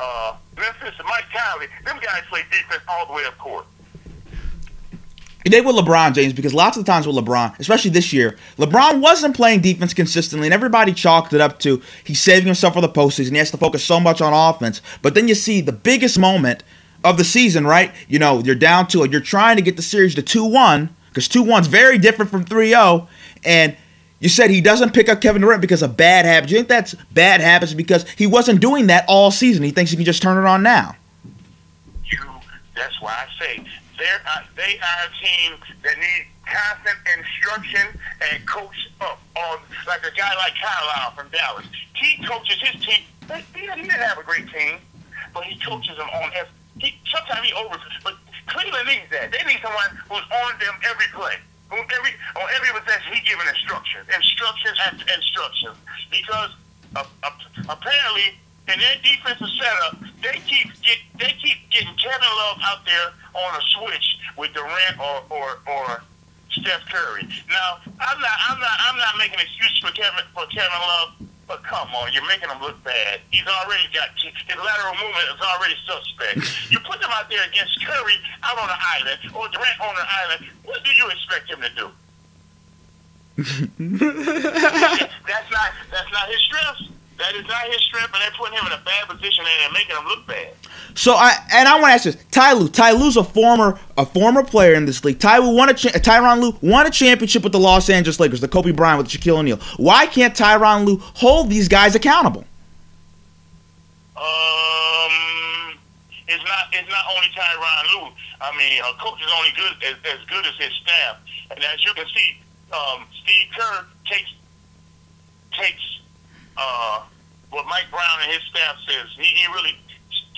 uh Memphis Mike Conley. Them guys play defense all the way up court. They were LeBron James because lots of times with LeBron, especially this year, LeBron wasn't playing defense consistently, and everybody chalked it up to he's saving himself for the postseason. He has to focus so much on offense. But then you see the biggest moment of the season, right? You know, you're down to it. You're trying to get the series to 2 1 because 2 1's very different from 3 0. And you said he doesn't pick up Kevin Durant because of bad habits. You think that's bad habits because he wasn't doing that all season? He thinks he can just turn it on now. you. That's why I say they're uh, they are a team that needs constant instruction and coach up on like a guy like Carlisle from Dallas. He coaches his team. He, didn't have a great team, but he coaches them on. He, sometimes he over, but Cleveland needs that. They need someone who's on them every play. On every on every possession, he giving instructions, instructions after instructions, because uh, uh, apparently in their defensive setup, they keep get they keep getting Kevin Love out there on a switch with Durant or or, or Steph Curry. Now, I'm not I'm not I'm not making excuses for Kevin for Kevin Love, but come on, you're making him look bad. He's already got his lateral movement is already suspect. you put him out there against Curry out on an island or Durant on an island. What do you expect him to do? that's not that's not his strength. That is not his strength, and they're putting him in a bad position and they're making him look bad. So I and I want to ask this: Ty Lue. Ty Lue's a former a former player in this league. Ty Lue won a cha- Tyronn Lue won a championship with the Los Angeles Lakers, the Kobe Bryant with Shaquille O'Neal. Why can't Tyronn Lue hold these guys accountable? Um, it's not it's not only Tyronn Lue. I mean, a coach is only good as, as good as his staff. And as you can see, um, Steve Kerr takes takes uh, what Mike Brown and his staff says. He, he really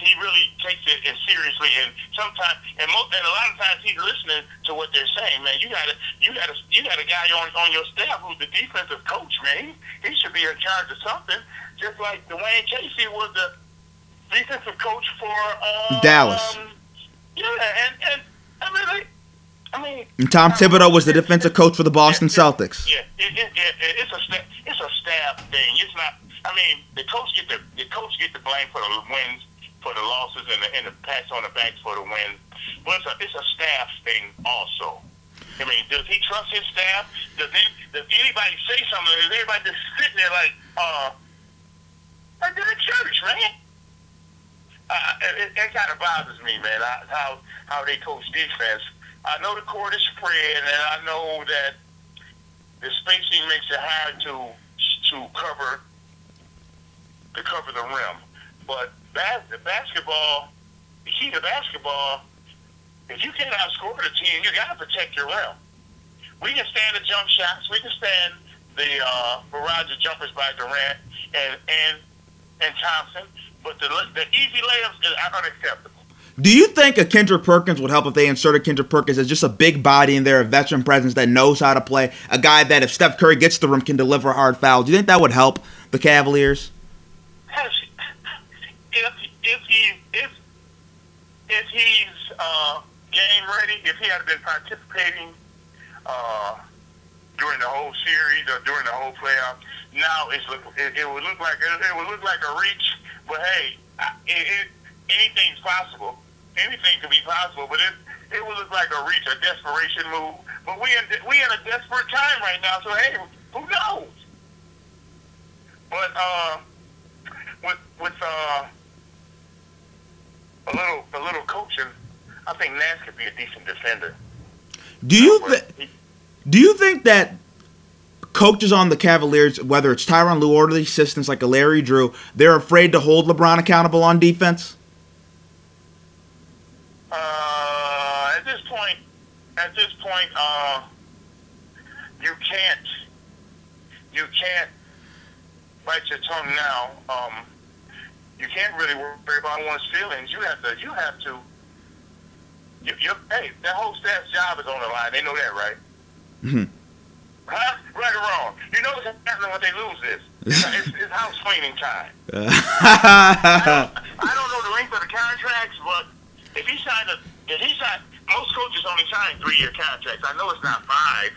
he really takes it as seriously. And sometimes, and, mo- and a lot of times, he's listening to what they're saying. Man, you got a you got you got a guy on on your staff who's the defensive coach. Man, he, he should be in charge of something. Just like Dwane Casey was the defensive coach for um, Dallas. Yeah, and and I mean, like, I mean, And Tom Thibodeau was the defensive coach for the Boston Celtics. yeah, it, it, it, it, it's a sta- it's a staff thing. It's not. I mean, the coach get the the coach get the blame for the wins, for the losses, and the and the pats on the backs for the wins. But it's a it's a staff thing also. I mean, does he trust his staff? Does does anybody say something? Is everybody just sitting there like, uh, like they're in church, man? Uh, it, it kind of bothers me, man. I, how how they coach defense. I know the court is spread, and I know that the spacing makes it hard to to cover to cover the rim. But bas- the basketball, the key to basketball, if you can't outscore the team, you got to protect your rim. We can stand the jump shots. We can stand the uh, barrage of jumpers by Durant and and and Thompson, but the the easy layups is unacceptable. Do you think a Kendrick Perkins would help if they inserted Kendrick Perkins as just a big body in there, a veteran presence that knows how to play, a guy that if Steph Curry gets the rim can deliver a hard fouls? Do you think that would help the Cavaliers? If he if if he's uh, game ready, if he had been participating uh, during the whole series or during the whole playoff, now it's look, it, it would look like it, it would look like a reach. But hey, it, it, anything's possible. Anything could be possible, but it it would look like a reach, a desperation move. But we in we in a desperate time right now, so hey, who knows? But uh, with with uh, a little a little coaching, I think Nance could be a decent defender. Do you th- do you think that coaches on the Cavaliers, whether it's Tyronn Lue or the assistants like a Larry Drew, they're afraid to hold LeBron accountable on defense? Uh, at this point, at this point, uh, you can't, you can't bite your tongue now. Um, you can't really worry about one's feelings. You have to, you have to. You, you, hey, that whole staff's job is on the line. They know that, right? Mm-hmm. Huh? Right or wrong? You know what's happening when they lose this? It's, it's, it's house cleaning time. I don't know the length of the contracts, but if he signed a, if he signed, most coaches only sign three-year contracts. I know it's not five,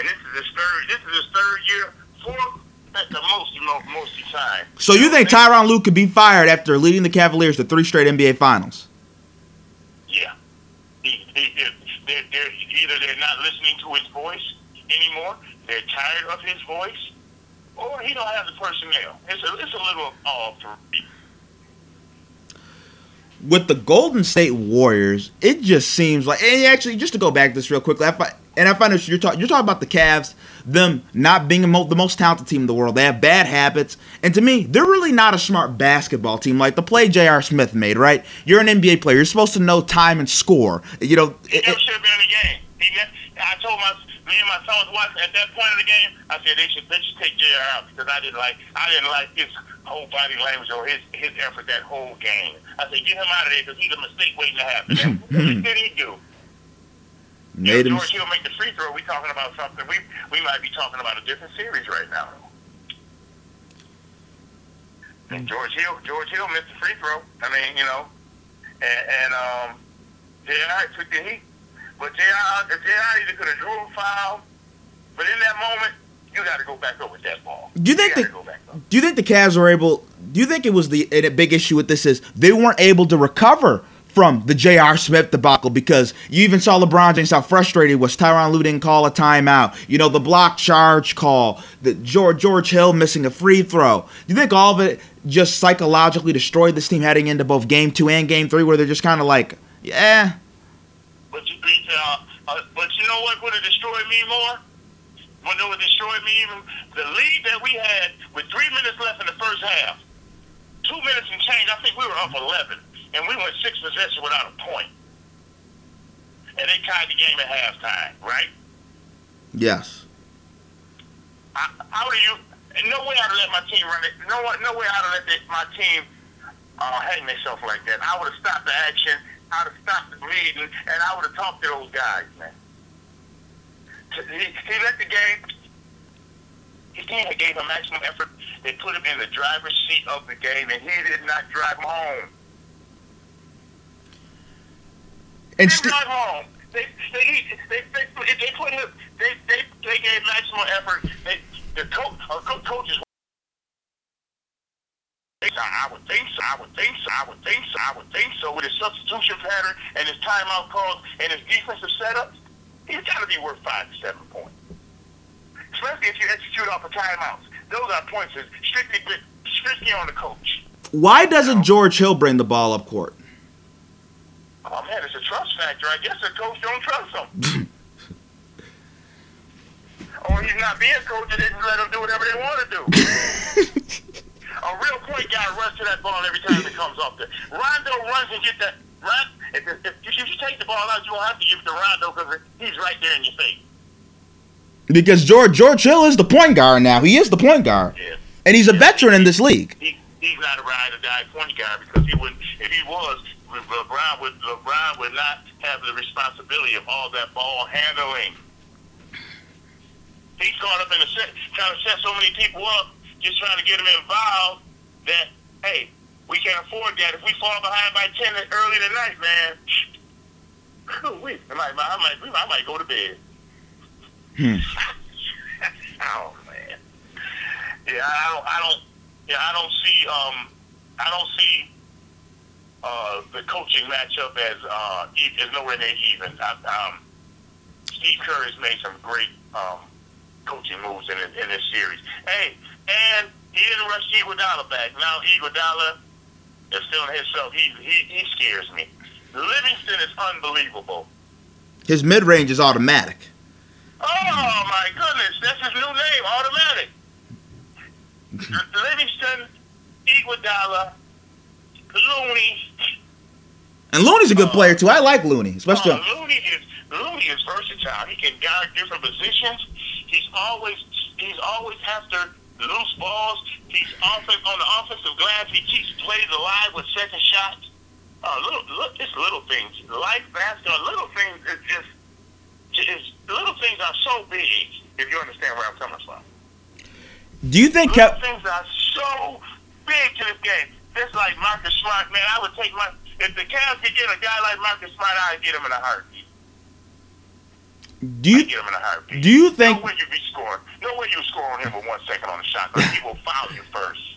and this is his third. This is his third year, fourth the most. You know, most he signed. so you think Tyronn Lue could be fired after leading the Cavaliers to three straight NBA Finals? Yeah. He, he, he, they're, they're, either they're not listening to his voice anymore, they're tired of his voice, or he don't have the personnel. It's a, it's a little all three. with the Golden State Warriors, it just seems like, and actually, just to go back to this real quickly, I find, and I find that you're talking, you're talking about the Cavs, them not being the mo- the most talented team in the world. They have bad habits, and to me, they're really not a smart basketball team. Like the play J.R. Smith made, right? You're an NBA player. You're supposed to know time and score. You know, it- it- should have been in the game. He I told my me and my son was watching at that point of the game. I said they should they should take J.R. out because I didn't like I didn't like his whole body language or his his effort that whole game. I said get him out of there because he's a mistake waiting to happen. what did he do? Made if him. George Hill make the free throw, we talking about something. We we might be talking about a different series right now. And George Hill, George Hill missed the free throw. I mean, you know, and, and um, J.R. took the heat. But J.R. J.R. either could have drew a foul, but in that moment, you got to go back up with that ball. Do you think gotta the- go back up. Do you think the Cavs were able? Do you think it was the a big issue with this is they weren't able to recover from the J.R. Smith debacle because you even saw LeBron James how frustrated was Tyronn Lue didn't call a timeout. You know the block charge call, the George George Hill missing a free throw. Do you think all of it just psychologically destroyed this team heading into both Game Two and Game Three, where they're just kind of like, yeah, But you, uh, uh, but you know what would have destroyed me more? What would have destroyed me even? The lead that we had with three minutes left in the first half, two minutes and change. I think we were up 11, and we went six possessions without a point. And they tied the game at halftime, right? yes. I, how do you? No way I'd have let my team run it. No, way- no way I'd have let the, my team uh, hang themselves like that. I would have stopped the action. I'd have stopped the bleeding, and I would have talked to those guys, man. He, he let the game. His team had gave him maximum effort. They put him in the driver's seat of the game, and he did not drive home. And They sti- drive home. They they they they, they, put him. They, they they gave maximum effort. They the coach uh, co- coaches. I would think so. I would think so. I would think so. I would think so. With his substitution pattern and his timeout calls and his defensive setup, he's got to be worth five to seven points. Especially if you execute off of timeouts. Those are points that strictly strictly on the coach. why doesn't George Hill bring the ball up court? Oh man, it's a trust factor. I guess the coach don't trust him. or he's not being coached and they just let him do whatever they want to do. a real point guard runs to that ball every time it comes off there. Rondo runs and get that. Right? If, if, if you take the ball out, you won't have to give it to Rondo because he's right there in your face. Because George George Hill is the point guard now. He is the point guard, Yeah. and he's a veteran in this league. He, he's not a ride or die point guard because he wouldn't. if he was LeBron would LeBron would not have the responsibility of all that ball handling. He's caught up in the set, trying to set so many people up, just trying to get them involved that hey, we can't afford that. If we fall behind by ten early tonight, man, we I might, I might, I might go to bed. Hmm. oh man, yeah, I don't, I don't, yeah, I don't see, um, I don't see uh, the coaching matchup as uh, as nowhere near even. I, um, Steve Kerr has made some great um, coaching moves in, in this series. Hey, and he didn't rush Iguodala back. Now Iguodala is feeling himself. He, he he scares me. Livingston is unbelievable. His mid range is automatic. Oh my goodness, that's his new name, automatic. Livingston, Iguodala, Looney. And Looney's a good player too. I like Looney, especially. Uh, Looney is Looney is versatile. He can guard different positions. He's always he's always after loose balls. He's often on the offensive glass. He keeps plays alive with second shots. Uh, little, look, it's little things. Life basketball, little things is just, is little things are so big If you understand where I'm coming from. Do you think Little Kev? things are so big to this game. Just like Marcus Smart, man, I would take my if the Cavs could get a guy like Marcus Smart, I'd get him in a heartbeat. Do you I'd get him in a heartbeat. do you think? No way you be scoring. No way you score on him with one second on the shot clock. He will foul you first.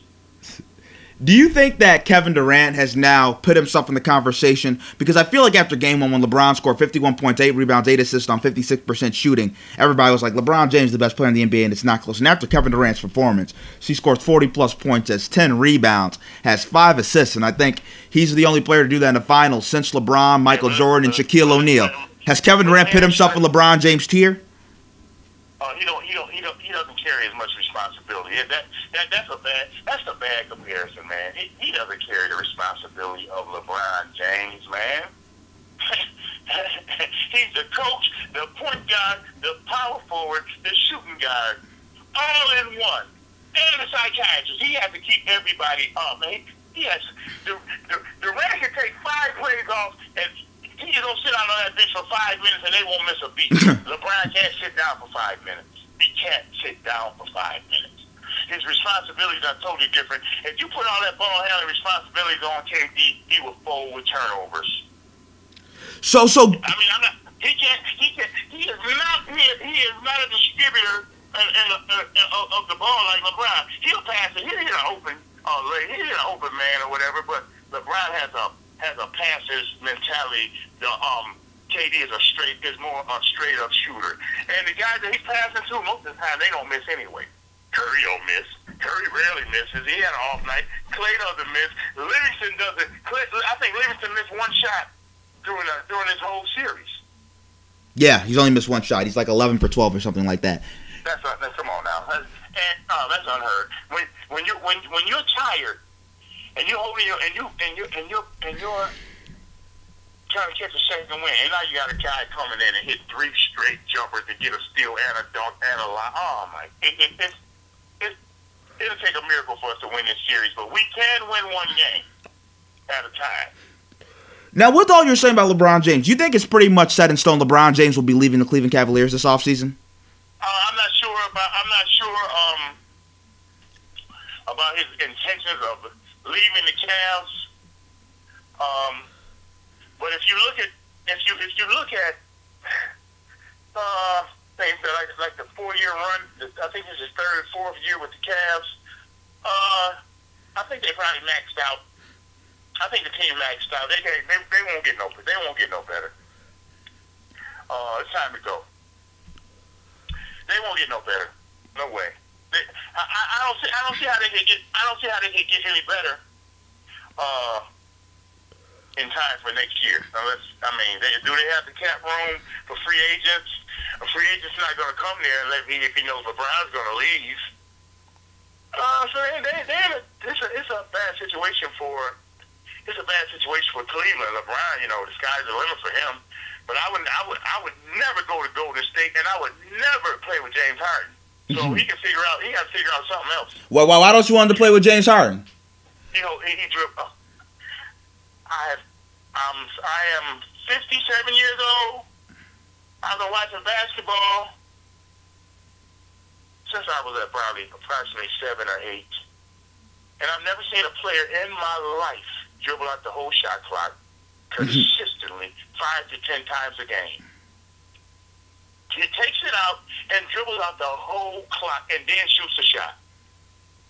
Do you think that Kevin Durant has now put himself in the conversation? Because I feel like after game one, when LeBron scored 51 points, 8 rebounds, 8 assists on 56% shooting, everybody was like, LeBron James is the best player in the NBA, and it's not close. And after Kevin Durant's performance, he scores 40 plus points, has 10 rebounds, has 5 assists, and I think he's the only player to do that in the finals since LeBron, Michael Jordan, and Shaquille O'Neal. Has Kevin Durant put himself in LeBron James' tier? Uh, he don't. He don't. He don't. He doesn't carry as much responsibility. That. That. That's a bad. That's a bad comparison, man. He, he doesn't carry the responsibility of LeBron James, man. He's the coach, the point guard, the power forward, the shooting guard, all in one. And the psychiatrist. He has to keep everybody up, man. Yes. The, the, Durant can take five plays off and he just gonna sit out on that bench for five minutes and they won't miss a beat. LeBron can't sit down for five minutes. He can't sit down for five minutes. His responsibilities are totally different. If you put all that ball handling responsibilities on KD, he will fold with turnovers. So, so I mean, I'm not. He can't. He can. He is not. He is, he is not a distributor of, of the ball like LeBron. He'll pass it. He'll hit an open. Uh, he'll hit an open man or whatever. But LeBron has a has a passer's mentality. The um. KD is a straight is more a straight up shooter, and the guys that he's passing to most of the time they don't miss anyway. Curry don't miss. Curry rarely misses. He had an off night. Klay doesn't miss. Livingston doesn't. Klay, I think Livingston missed one shot during the, during this whole series. yeah, he's only missed one shot. He's like 11 for 12 or something like that. That's, uh, that's come on now. That's, and uh, that's unheard. When when you when when you're tired and you're holding your and you and you and you and you're trying to catch a second win, and now you got a guy coming in and hit three straight jumpers to get a steal and a dunk and a line. Oh my! It, it, it, it, it'll take a miracle for us to win this series, but we can win one game at a time. Now, with all you're saying about LeBron James, you think it's pretty much set in stone LeBron James will be leaving the Cleveland Cavaliers this offseason? Uh, I'm not sure about. I'm not sure um, about his intentions of leaving the Cavs. Um, but if you look at if you if you look at uh, things like like the four year run, I think this is third fourth year with the Cavs. Uh, I think they probably maxed out. I think the team maxed out. They they they won't get no they won't get no better. Uh, it's time to go. They won't get no better. No way. I, I don't see I don't see how they can get I don't see how they can get any better. Uh, in time for next year. Unless I mean, they, do they have the cap room for free agents? A free agent's not going to come there unless he, if he knows LeBron's going to leave. Uh, so they, they, they a, it's a it's a bad situation for it's a bad situation for Cleveland. LeBron, you know, the sky's the limit for him. But I would I would I would never go to Golden State, and I would never play with James Harden. So he can figure out he got to figure out something else. Why, why, why don't you want to play with James Harden? You know, he, he uh, I have um I am 57 years old. I've been watching basketball since I was at probably approximately seven or eight, and I've never seen a player in my life dribble out the whole shot clock consistently five to ten times a game. He takes it out and dribbles out the whole clock and then shoots a shot.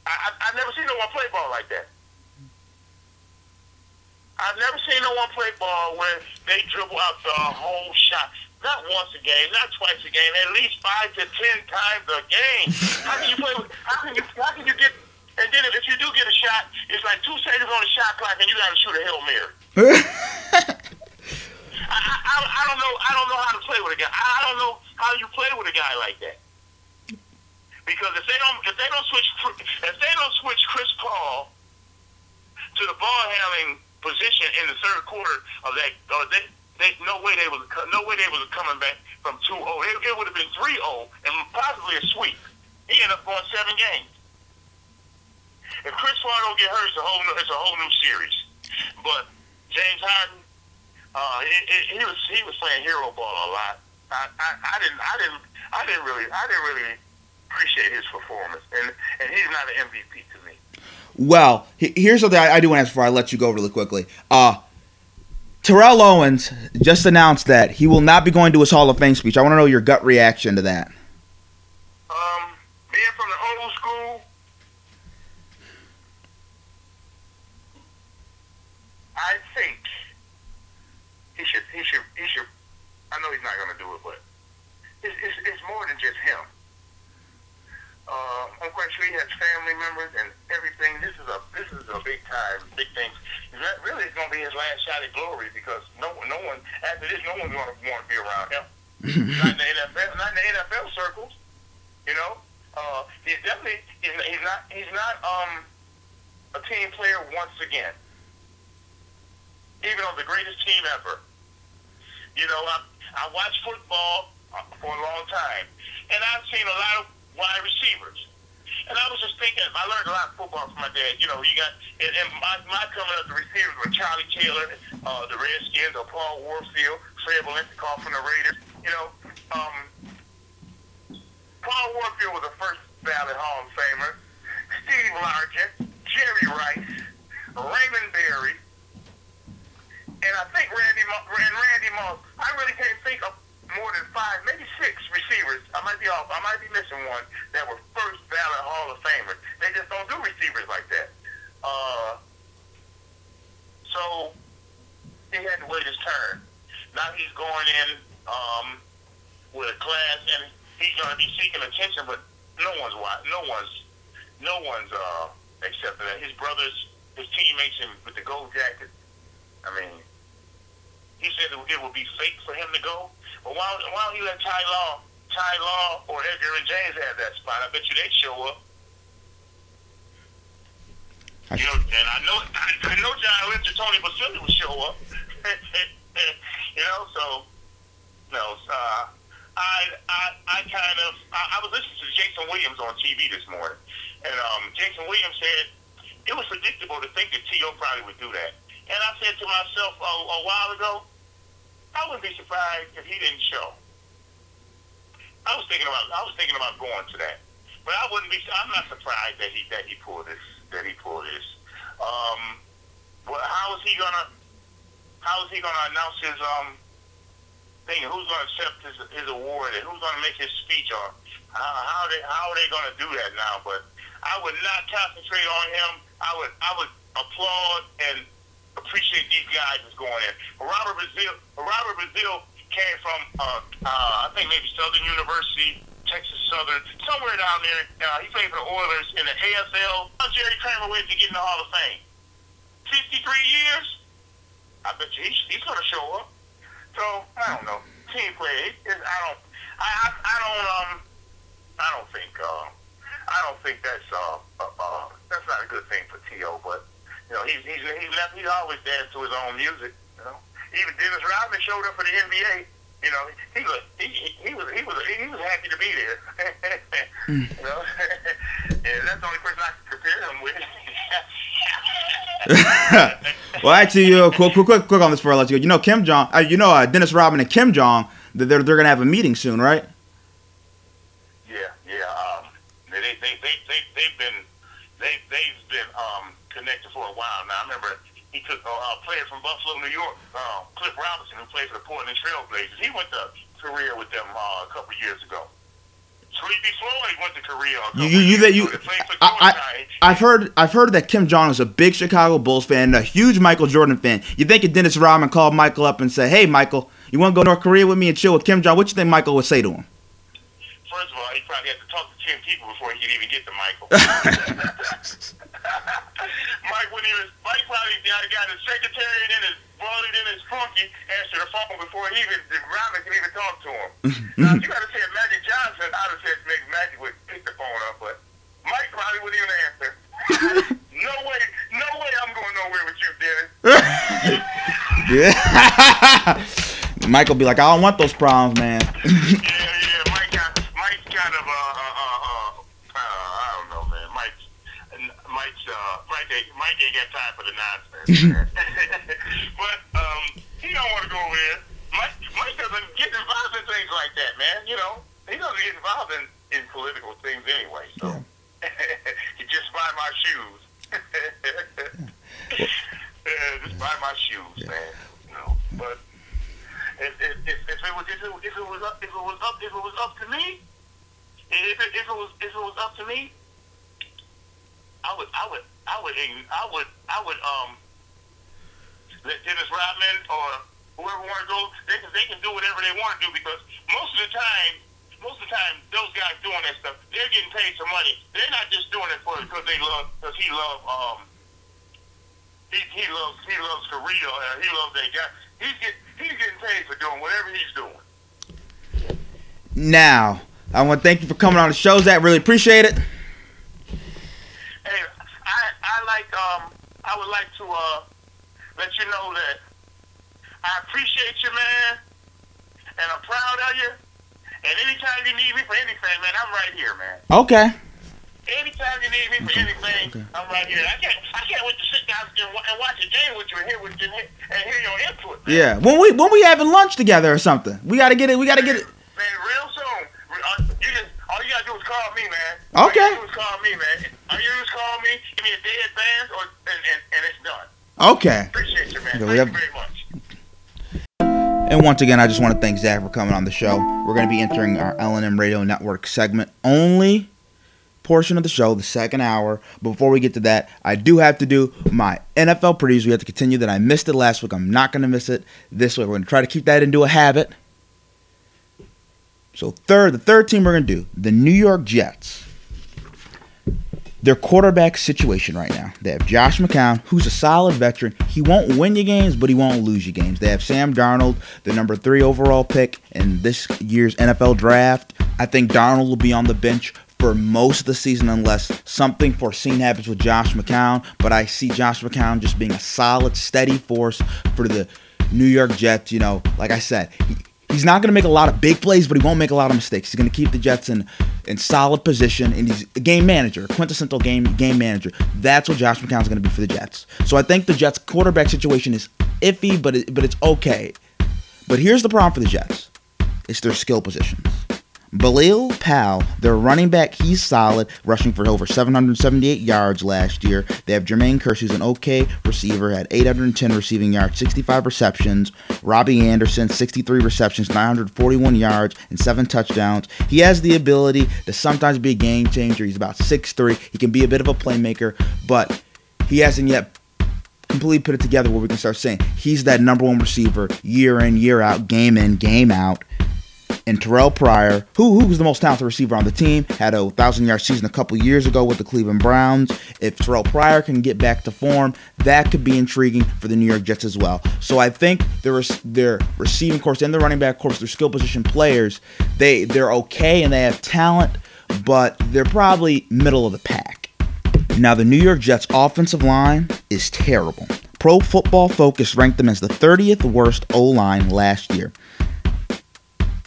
I, I, I've never seen no one play ball like that. I've never seen no one play ball where they dribble out the whole shot. Not once a game, not twice a game, at least five to ten times a game. How can you play? With, how can you? How can you get? And then if you do get a shot, it's like two seconds on the shot clock, and you got to shoot a hail mary. I, I, I- don't know. I don't know how to play with a guy. I don't know how do you play with a guy like that. Because if they don't, if they don't switch, if they don't switch Chris Paul to the ball handling position in the third quarter of that, or they, they no way they was, no way they was coming back from 2-0. It, it would have been 3-0 and possibly a sweep. He ended up going seven games. If Chris Paul don't get hurt, it's a whole, new, it's a whole new series. But James Harden, uh, he, he, he was he was playing hero ball a lot. I, I, I didn't I didn't I didn't really, I didn't really appreciate his performance, and and he's not an MVP to me. Well, he- here's something I, I do want to ask before I let you go really quickly. Uh, Terrell Owens just announced that he will not be going to his Hall of Fame speech. I want to know your gut reaction to that. Um, being from the old school, I think he should, he should, he should. I know he's not going to do it, but it's, it's, it's more than just him. Uh, I'm quite sure he has family members and everything. This is a this is a big time, big thing. That really is going to be his last shot at glory because no one, no one after this, no one's going to want to be around him. not in the NFL, not in the NFL circles. You know, uh, he's definitely he's, he's not he's not um a team player once again. Even on the greatest team ever. You know, I I watched football uh, for a long time, and I've seen a lot of wide receivers. And I was just thinking, I learned a lot of football from my dad. You know, you got, and, and my, my coming up, the receivers were Charlie Taylor, uh, the Redskins, or Paul Warfield, Fred Biletnikoff from the Raiders. You know, um, Paul Warfield was the first ballot Hall of Famer. Steve Largent, Jerry Rice, Raymond Berry, and I think Randy Mo- and Randy Moss. I really can't think of more than five, maybe six receivers. I might be off. I might be missing one that were first ballot Hall of Famers. They just don't do receivers like that. Uh, so he had to wait his turn. Now he's going in um, with a class, and he's going to be seeking attention, but no one's wa- no one's no one's uh, accepting that. His brothers, his teammates, him with the gold jacket. I mean, he said it would be fake for him to go. But why, why don't he let Ty Law, Ty Law, or Edgerrin James have that spot? I bet you they'd show up. I- You know, and I know I, I know John Lynch and Tony Boselli would show up. you know, so no, uh, I I I kind of I, I was listening to Jason Williams on TV this morning, and um, Jason Williams said it was predictable to think that T.O. probably would do that. And I said to myself a, a while ago, I wouldn't be surprised if he didn't show. I was thinking about I was thinking about going to that, but I wouldn't be. I'm not surprised that he that he pulled this that he pulled this. Um, well, how is he gonna how is he gonna announce his um thing? Who's gonna accept his his award and who's gonna make his speech or how how they how are they gonna do that now? But I would not concentrate on him. I would I would applaud and appreciate these guys that's going in. Robert Brazile Robert Brazile came from uh, uh, I think maybe Southern University, Texas Southern, somewhere down there. Uh, he played for the Oilers in the AFL. How Jerry Kramer waiting to get in the Hall of Fame? Fifty-three years. I bet you he's, he's going to show up. So I don't know. Team play. It, I don't. I I don't um. I don't think. Uh, I don't think that's uh, uh, uh that's not a good thing for T.O. But you know he's he's he's left. He's always danced to his own music. You know. Even Dennis Rodman showed up for the NBA. You know, he was he, he was he was he was happy to be there. you know, and that's the only person I can compare him with. well, actually, uh, quick, quick, quick, quick on this before I let you go. You know, Kim Jong, uh, you know, uh, Dennis Rodman and Kim Jong, they're they're gonna have a meeting soon, right? Yeah, yeah. Um, they they they they they they've been they they've been um connected for a while now. I remember he took a, a player from Buffalo, New York, uh, Cliff Robinson, who played for the Portland Trail Blazers. He went to Korea with them uh, a couple years ago. Sleepy Floyd went to Korea. You, you, you, that you, ago. They played for I. I, I've heard, I've heard that Kim Jong is a big Chicago Bulls fan, and a huge Michael Jordan fan. You think if Dennis Rodman called Michael up and said, "Hey, Michael, you want to go to North Korea with me and chill with Kim Jong?" What you think Michael would say to him? First of all, he probably had to talk to ten people before he could even get to Michael. Mike, he was, Mike probably got, got his secretary and then his bullet and his funky answer the phone before he even the Robin could even talk to him. now, if you gotta say Magic Johnson, I'd have said maybe Magic would pick the phone up, but Mike probably wouldn't even answer. no way, no way, I'm going nowhere with you, Dennis. Yeah. Michael be like, "I don't want those problems, man." Yeah, yeah, Mike, got, Mike's kind of uh, uh, uh, I don't know, man. Mike's, Mike's, uh, Mike, ain't, Mike ain't got time for the nonsense. but um, he don't want to go over there. Mike, Mike doesn't get involved in things like that, man. You know, he doesn't get involved in, in political things anyway. So you just buy my shoes. yeah, just buy my shoes, man. You know, but if, if, if, if it was if it, if it was up if it was up if it was up to me, if it, if it was if it was up to me, I would I would I would I would I would um let Dennis Rodman or whoever want to go they can they can do whatever they want to do because most of the time most of the time those guys doing that stuff they're getting paid some money they're not just doing it for because they love because he love um he, he loves he loves Korea or he loves that guy he's get he's getting paid for doing whatever he's doing. Now, I want to thank you for coming on the show, Zach. Really appreciate it. I like um I would like to uh let you know that I appreciate you, man, and I'm proud of you. And anytime you need me for anything, man, I'm right here, man. Okay. Anytime you need me for anything, okay. I'm right here. I can't I can't wait to sit down and, wa- and watch a game with you and hear what you and hear your input. Man. Yeah. When we when we having lunch together or something, we gotta get it. We gotta get it. Man, real soon. Uh, you just all you gotta do is call me, man. Okay. All Okay. you gotta do is call me, man. All you gotta do is call me, give me a day advance, or and, and, and it's done. Okay. Appreciate you, man. Thank we you very much. And once again, I just want to thank Zach for coming on the show. We're going to be entering our L&M Radio Network segment only portion of the show, the second hour. Before we get to that, I do have to do my NFL predictions. We have to continue that. I missed it last week. I'm not going to miss it this week. We're going to try to keep that into a habit. So third, the third team we're to do, the New York Jets. Their quarterback situation right now. They have Josh McCown, who's a solid veteran. He won't win you games, but he won't lose you games. They have Sam Darnold, the number three overall pick in this year's NFL draft. I think Darnold will be on the bench for most of the season unless something foreseen happens with Josh McCown. But I see Josh McCown just being a solid, steady force for the New York Jets. You know, like I said, he's not going to make a lot of big plays, but he won't make a lot of mistakes. He's going to keep the Jets in in solid position, and he's a game manager, quintessential game game manager. That's what Josh McCown's going to be for the Jets. So I think the Jets quarterback situation is iffy, but it, but it's okay. But here's the problem for the Jets: it's their skill positions. Bilal Powell, their running back, he's solid, rushing for over 778 yards last year. They have Jermaine Kearse, who's an okay receiver, had 810 receiving yards, 65 receptions. Robbie Anderson, 63 receptions, 941 yards, and seven touchdowns. He has the ability to sometimes be a game changer. He's about 6'3. He can be a bit of a playmaker, but he hasn't yet completely put it together where we can start saying he's that number one receiver year in, year out, game in, game out and Terrell Pryor, who was the most talented receiver on the team, had a thousand yard season a couple years ago with the Cleveland Browns. If Terrell Pryor can get back to form, that could be intriguing for the New York Jets as well. So I think their their receiving course and the running back course, their skill position players, they they're okay and they have talent, but they're probably middle of the pack. Now the New York Jets offensive line is terrible. Pro Football Focus ranked them as the 30th worst O line last year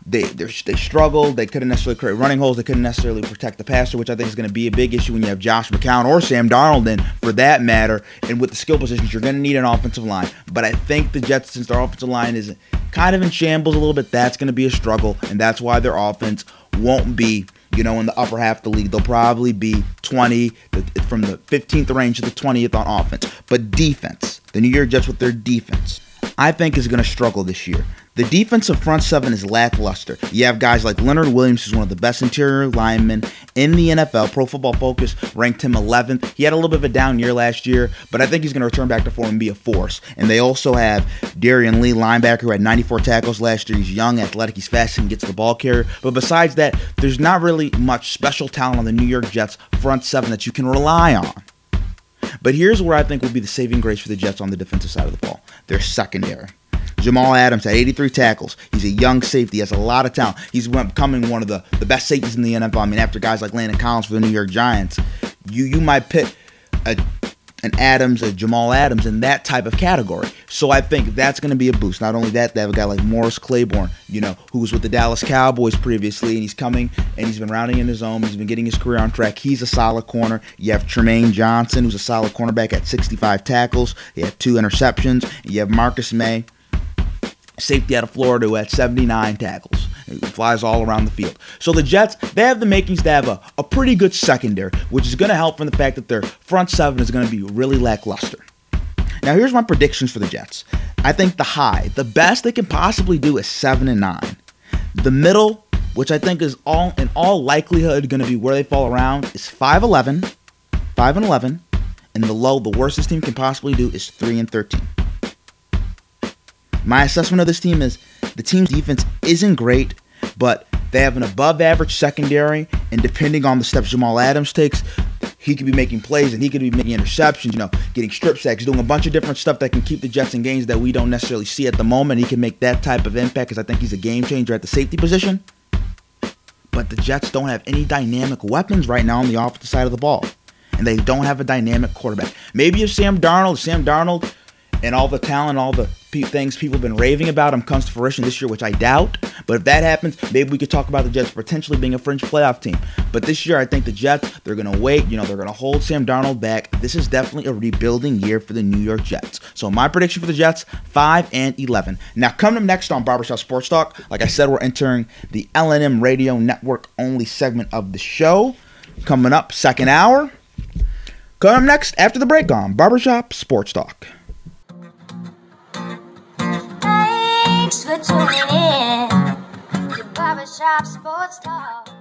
they they struggled. They couldn't necessarily create running holes. They couldn't necessarily protect the passer, which I think is going to be a big issue when you have Josh McCown or Sam Darnold in, for that matter. And with the skill positions, you're going to need an offensive line. But I think the Jets, since their offensive line is kind of in shambles a little bit, that's going to be a struggle, and that's why their offense won't be. You know, in the upper half of the league, they'll probably be 20 from the 15th range to the 20th on offense. But defense, the New York Jets with their defense, I think is going to struggle this year. The defensive front seven is lackluster. You have guys like Leonard Williams, who's one of the best interior linemen in the NFL. Pro Football Focus ranked him 11th. He had a little bit of a down year last year, but I think he's going to return back to form and be a force. And they also have Darron Lee, linebacker, who had 94 tackles last year. He's young, athletic, he's fast, and gets the ball carrier. But besides that, there's not really much special talent on the New York Jets front seven that you can rely on. But here's where I think will be the saving grace for the Jets on the defensive side of the ball their secondary. Jamal Adams had 83 tackles. He's a young safety. Has a lot of talent. He's becoming one of the, the best safeties in the NFL. I mean, after guys like Landon Collins for the New York Giants, you you might pit a, an Adams, a Jamal Adams in that type of category. So I think that's going to be a boost. Not only that, they have a guy like Morris Claiborne, you know, who was with the Dallas Cowboys previously, and he's coming and he's been rounding in his own. He's been getting his career on track. He's a solid corner. You have Trumaine Johnson, who's a solid cornerback at 65 tackles. He had two interceptions. You have Marcus Maye safety out of Florida who had 79 tackles. He flies all around the field. So the Jets, they have the makings to have a, a pretty good secondary, which is going to help from the fact that their front seven is going to be really lackluster. Now here's my predictions for the Jets. I think the high, the best they can possibly do is seven and nine. The middle, which I think is all in all likelihood going to be where they fall around, is 5-11, 5 and 11, and the low, the worst this team can possibly do is 3 and 13. My assessment of this team is the team's defense isn't great, but they have an above average secondary, and depending on the steps Jamal Adams takes, he could be making plays and he could be making interceptions, you know, getting strip sacks, doing a bunch of different stuff that can keep the Jets in games that we don't necessarily see at the moment. He can make that type of impact because I think he's a game changer at the safety position. But the Jets don't have any dynamic weapons right now on the offensive side of the ball. And they don't have a dynamic quarterback. Maybe if Sam Darnold, Sam Darnold and all the talent, all the pe- things people have been raving about him comes to fruition this year, which I doubt. But if that happens, maybe we could talk about the Jets potentially being a fringe playoff team. But this year, I think the Jets, they're going to wait. You know, they're going to hold Sam Darnold back. This is definitely a rebuilding year for the New York Jets. So my prediction for the Jets, 5 and 11. Now, coming up next on Barbershop Sports Talk, like I said, we're entering the LNM Radio Network only segment of the show. Coming up, second hour. Coming up next after the break on Barbershop Sports Talk. Thanks for tuning in to Barbershop Sports Talk.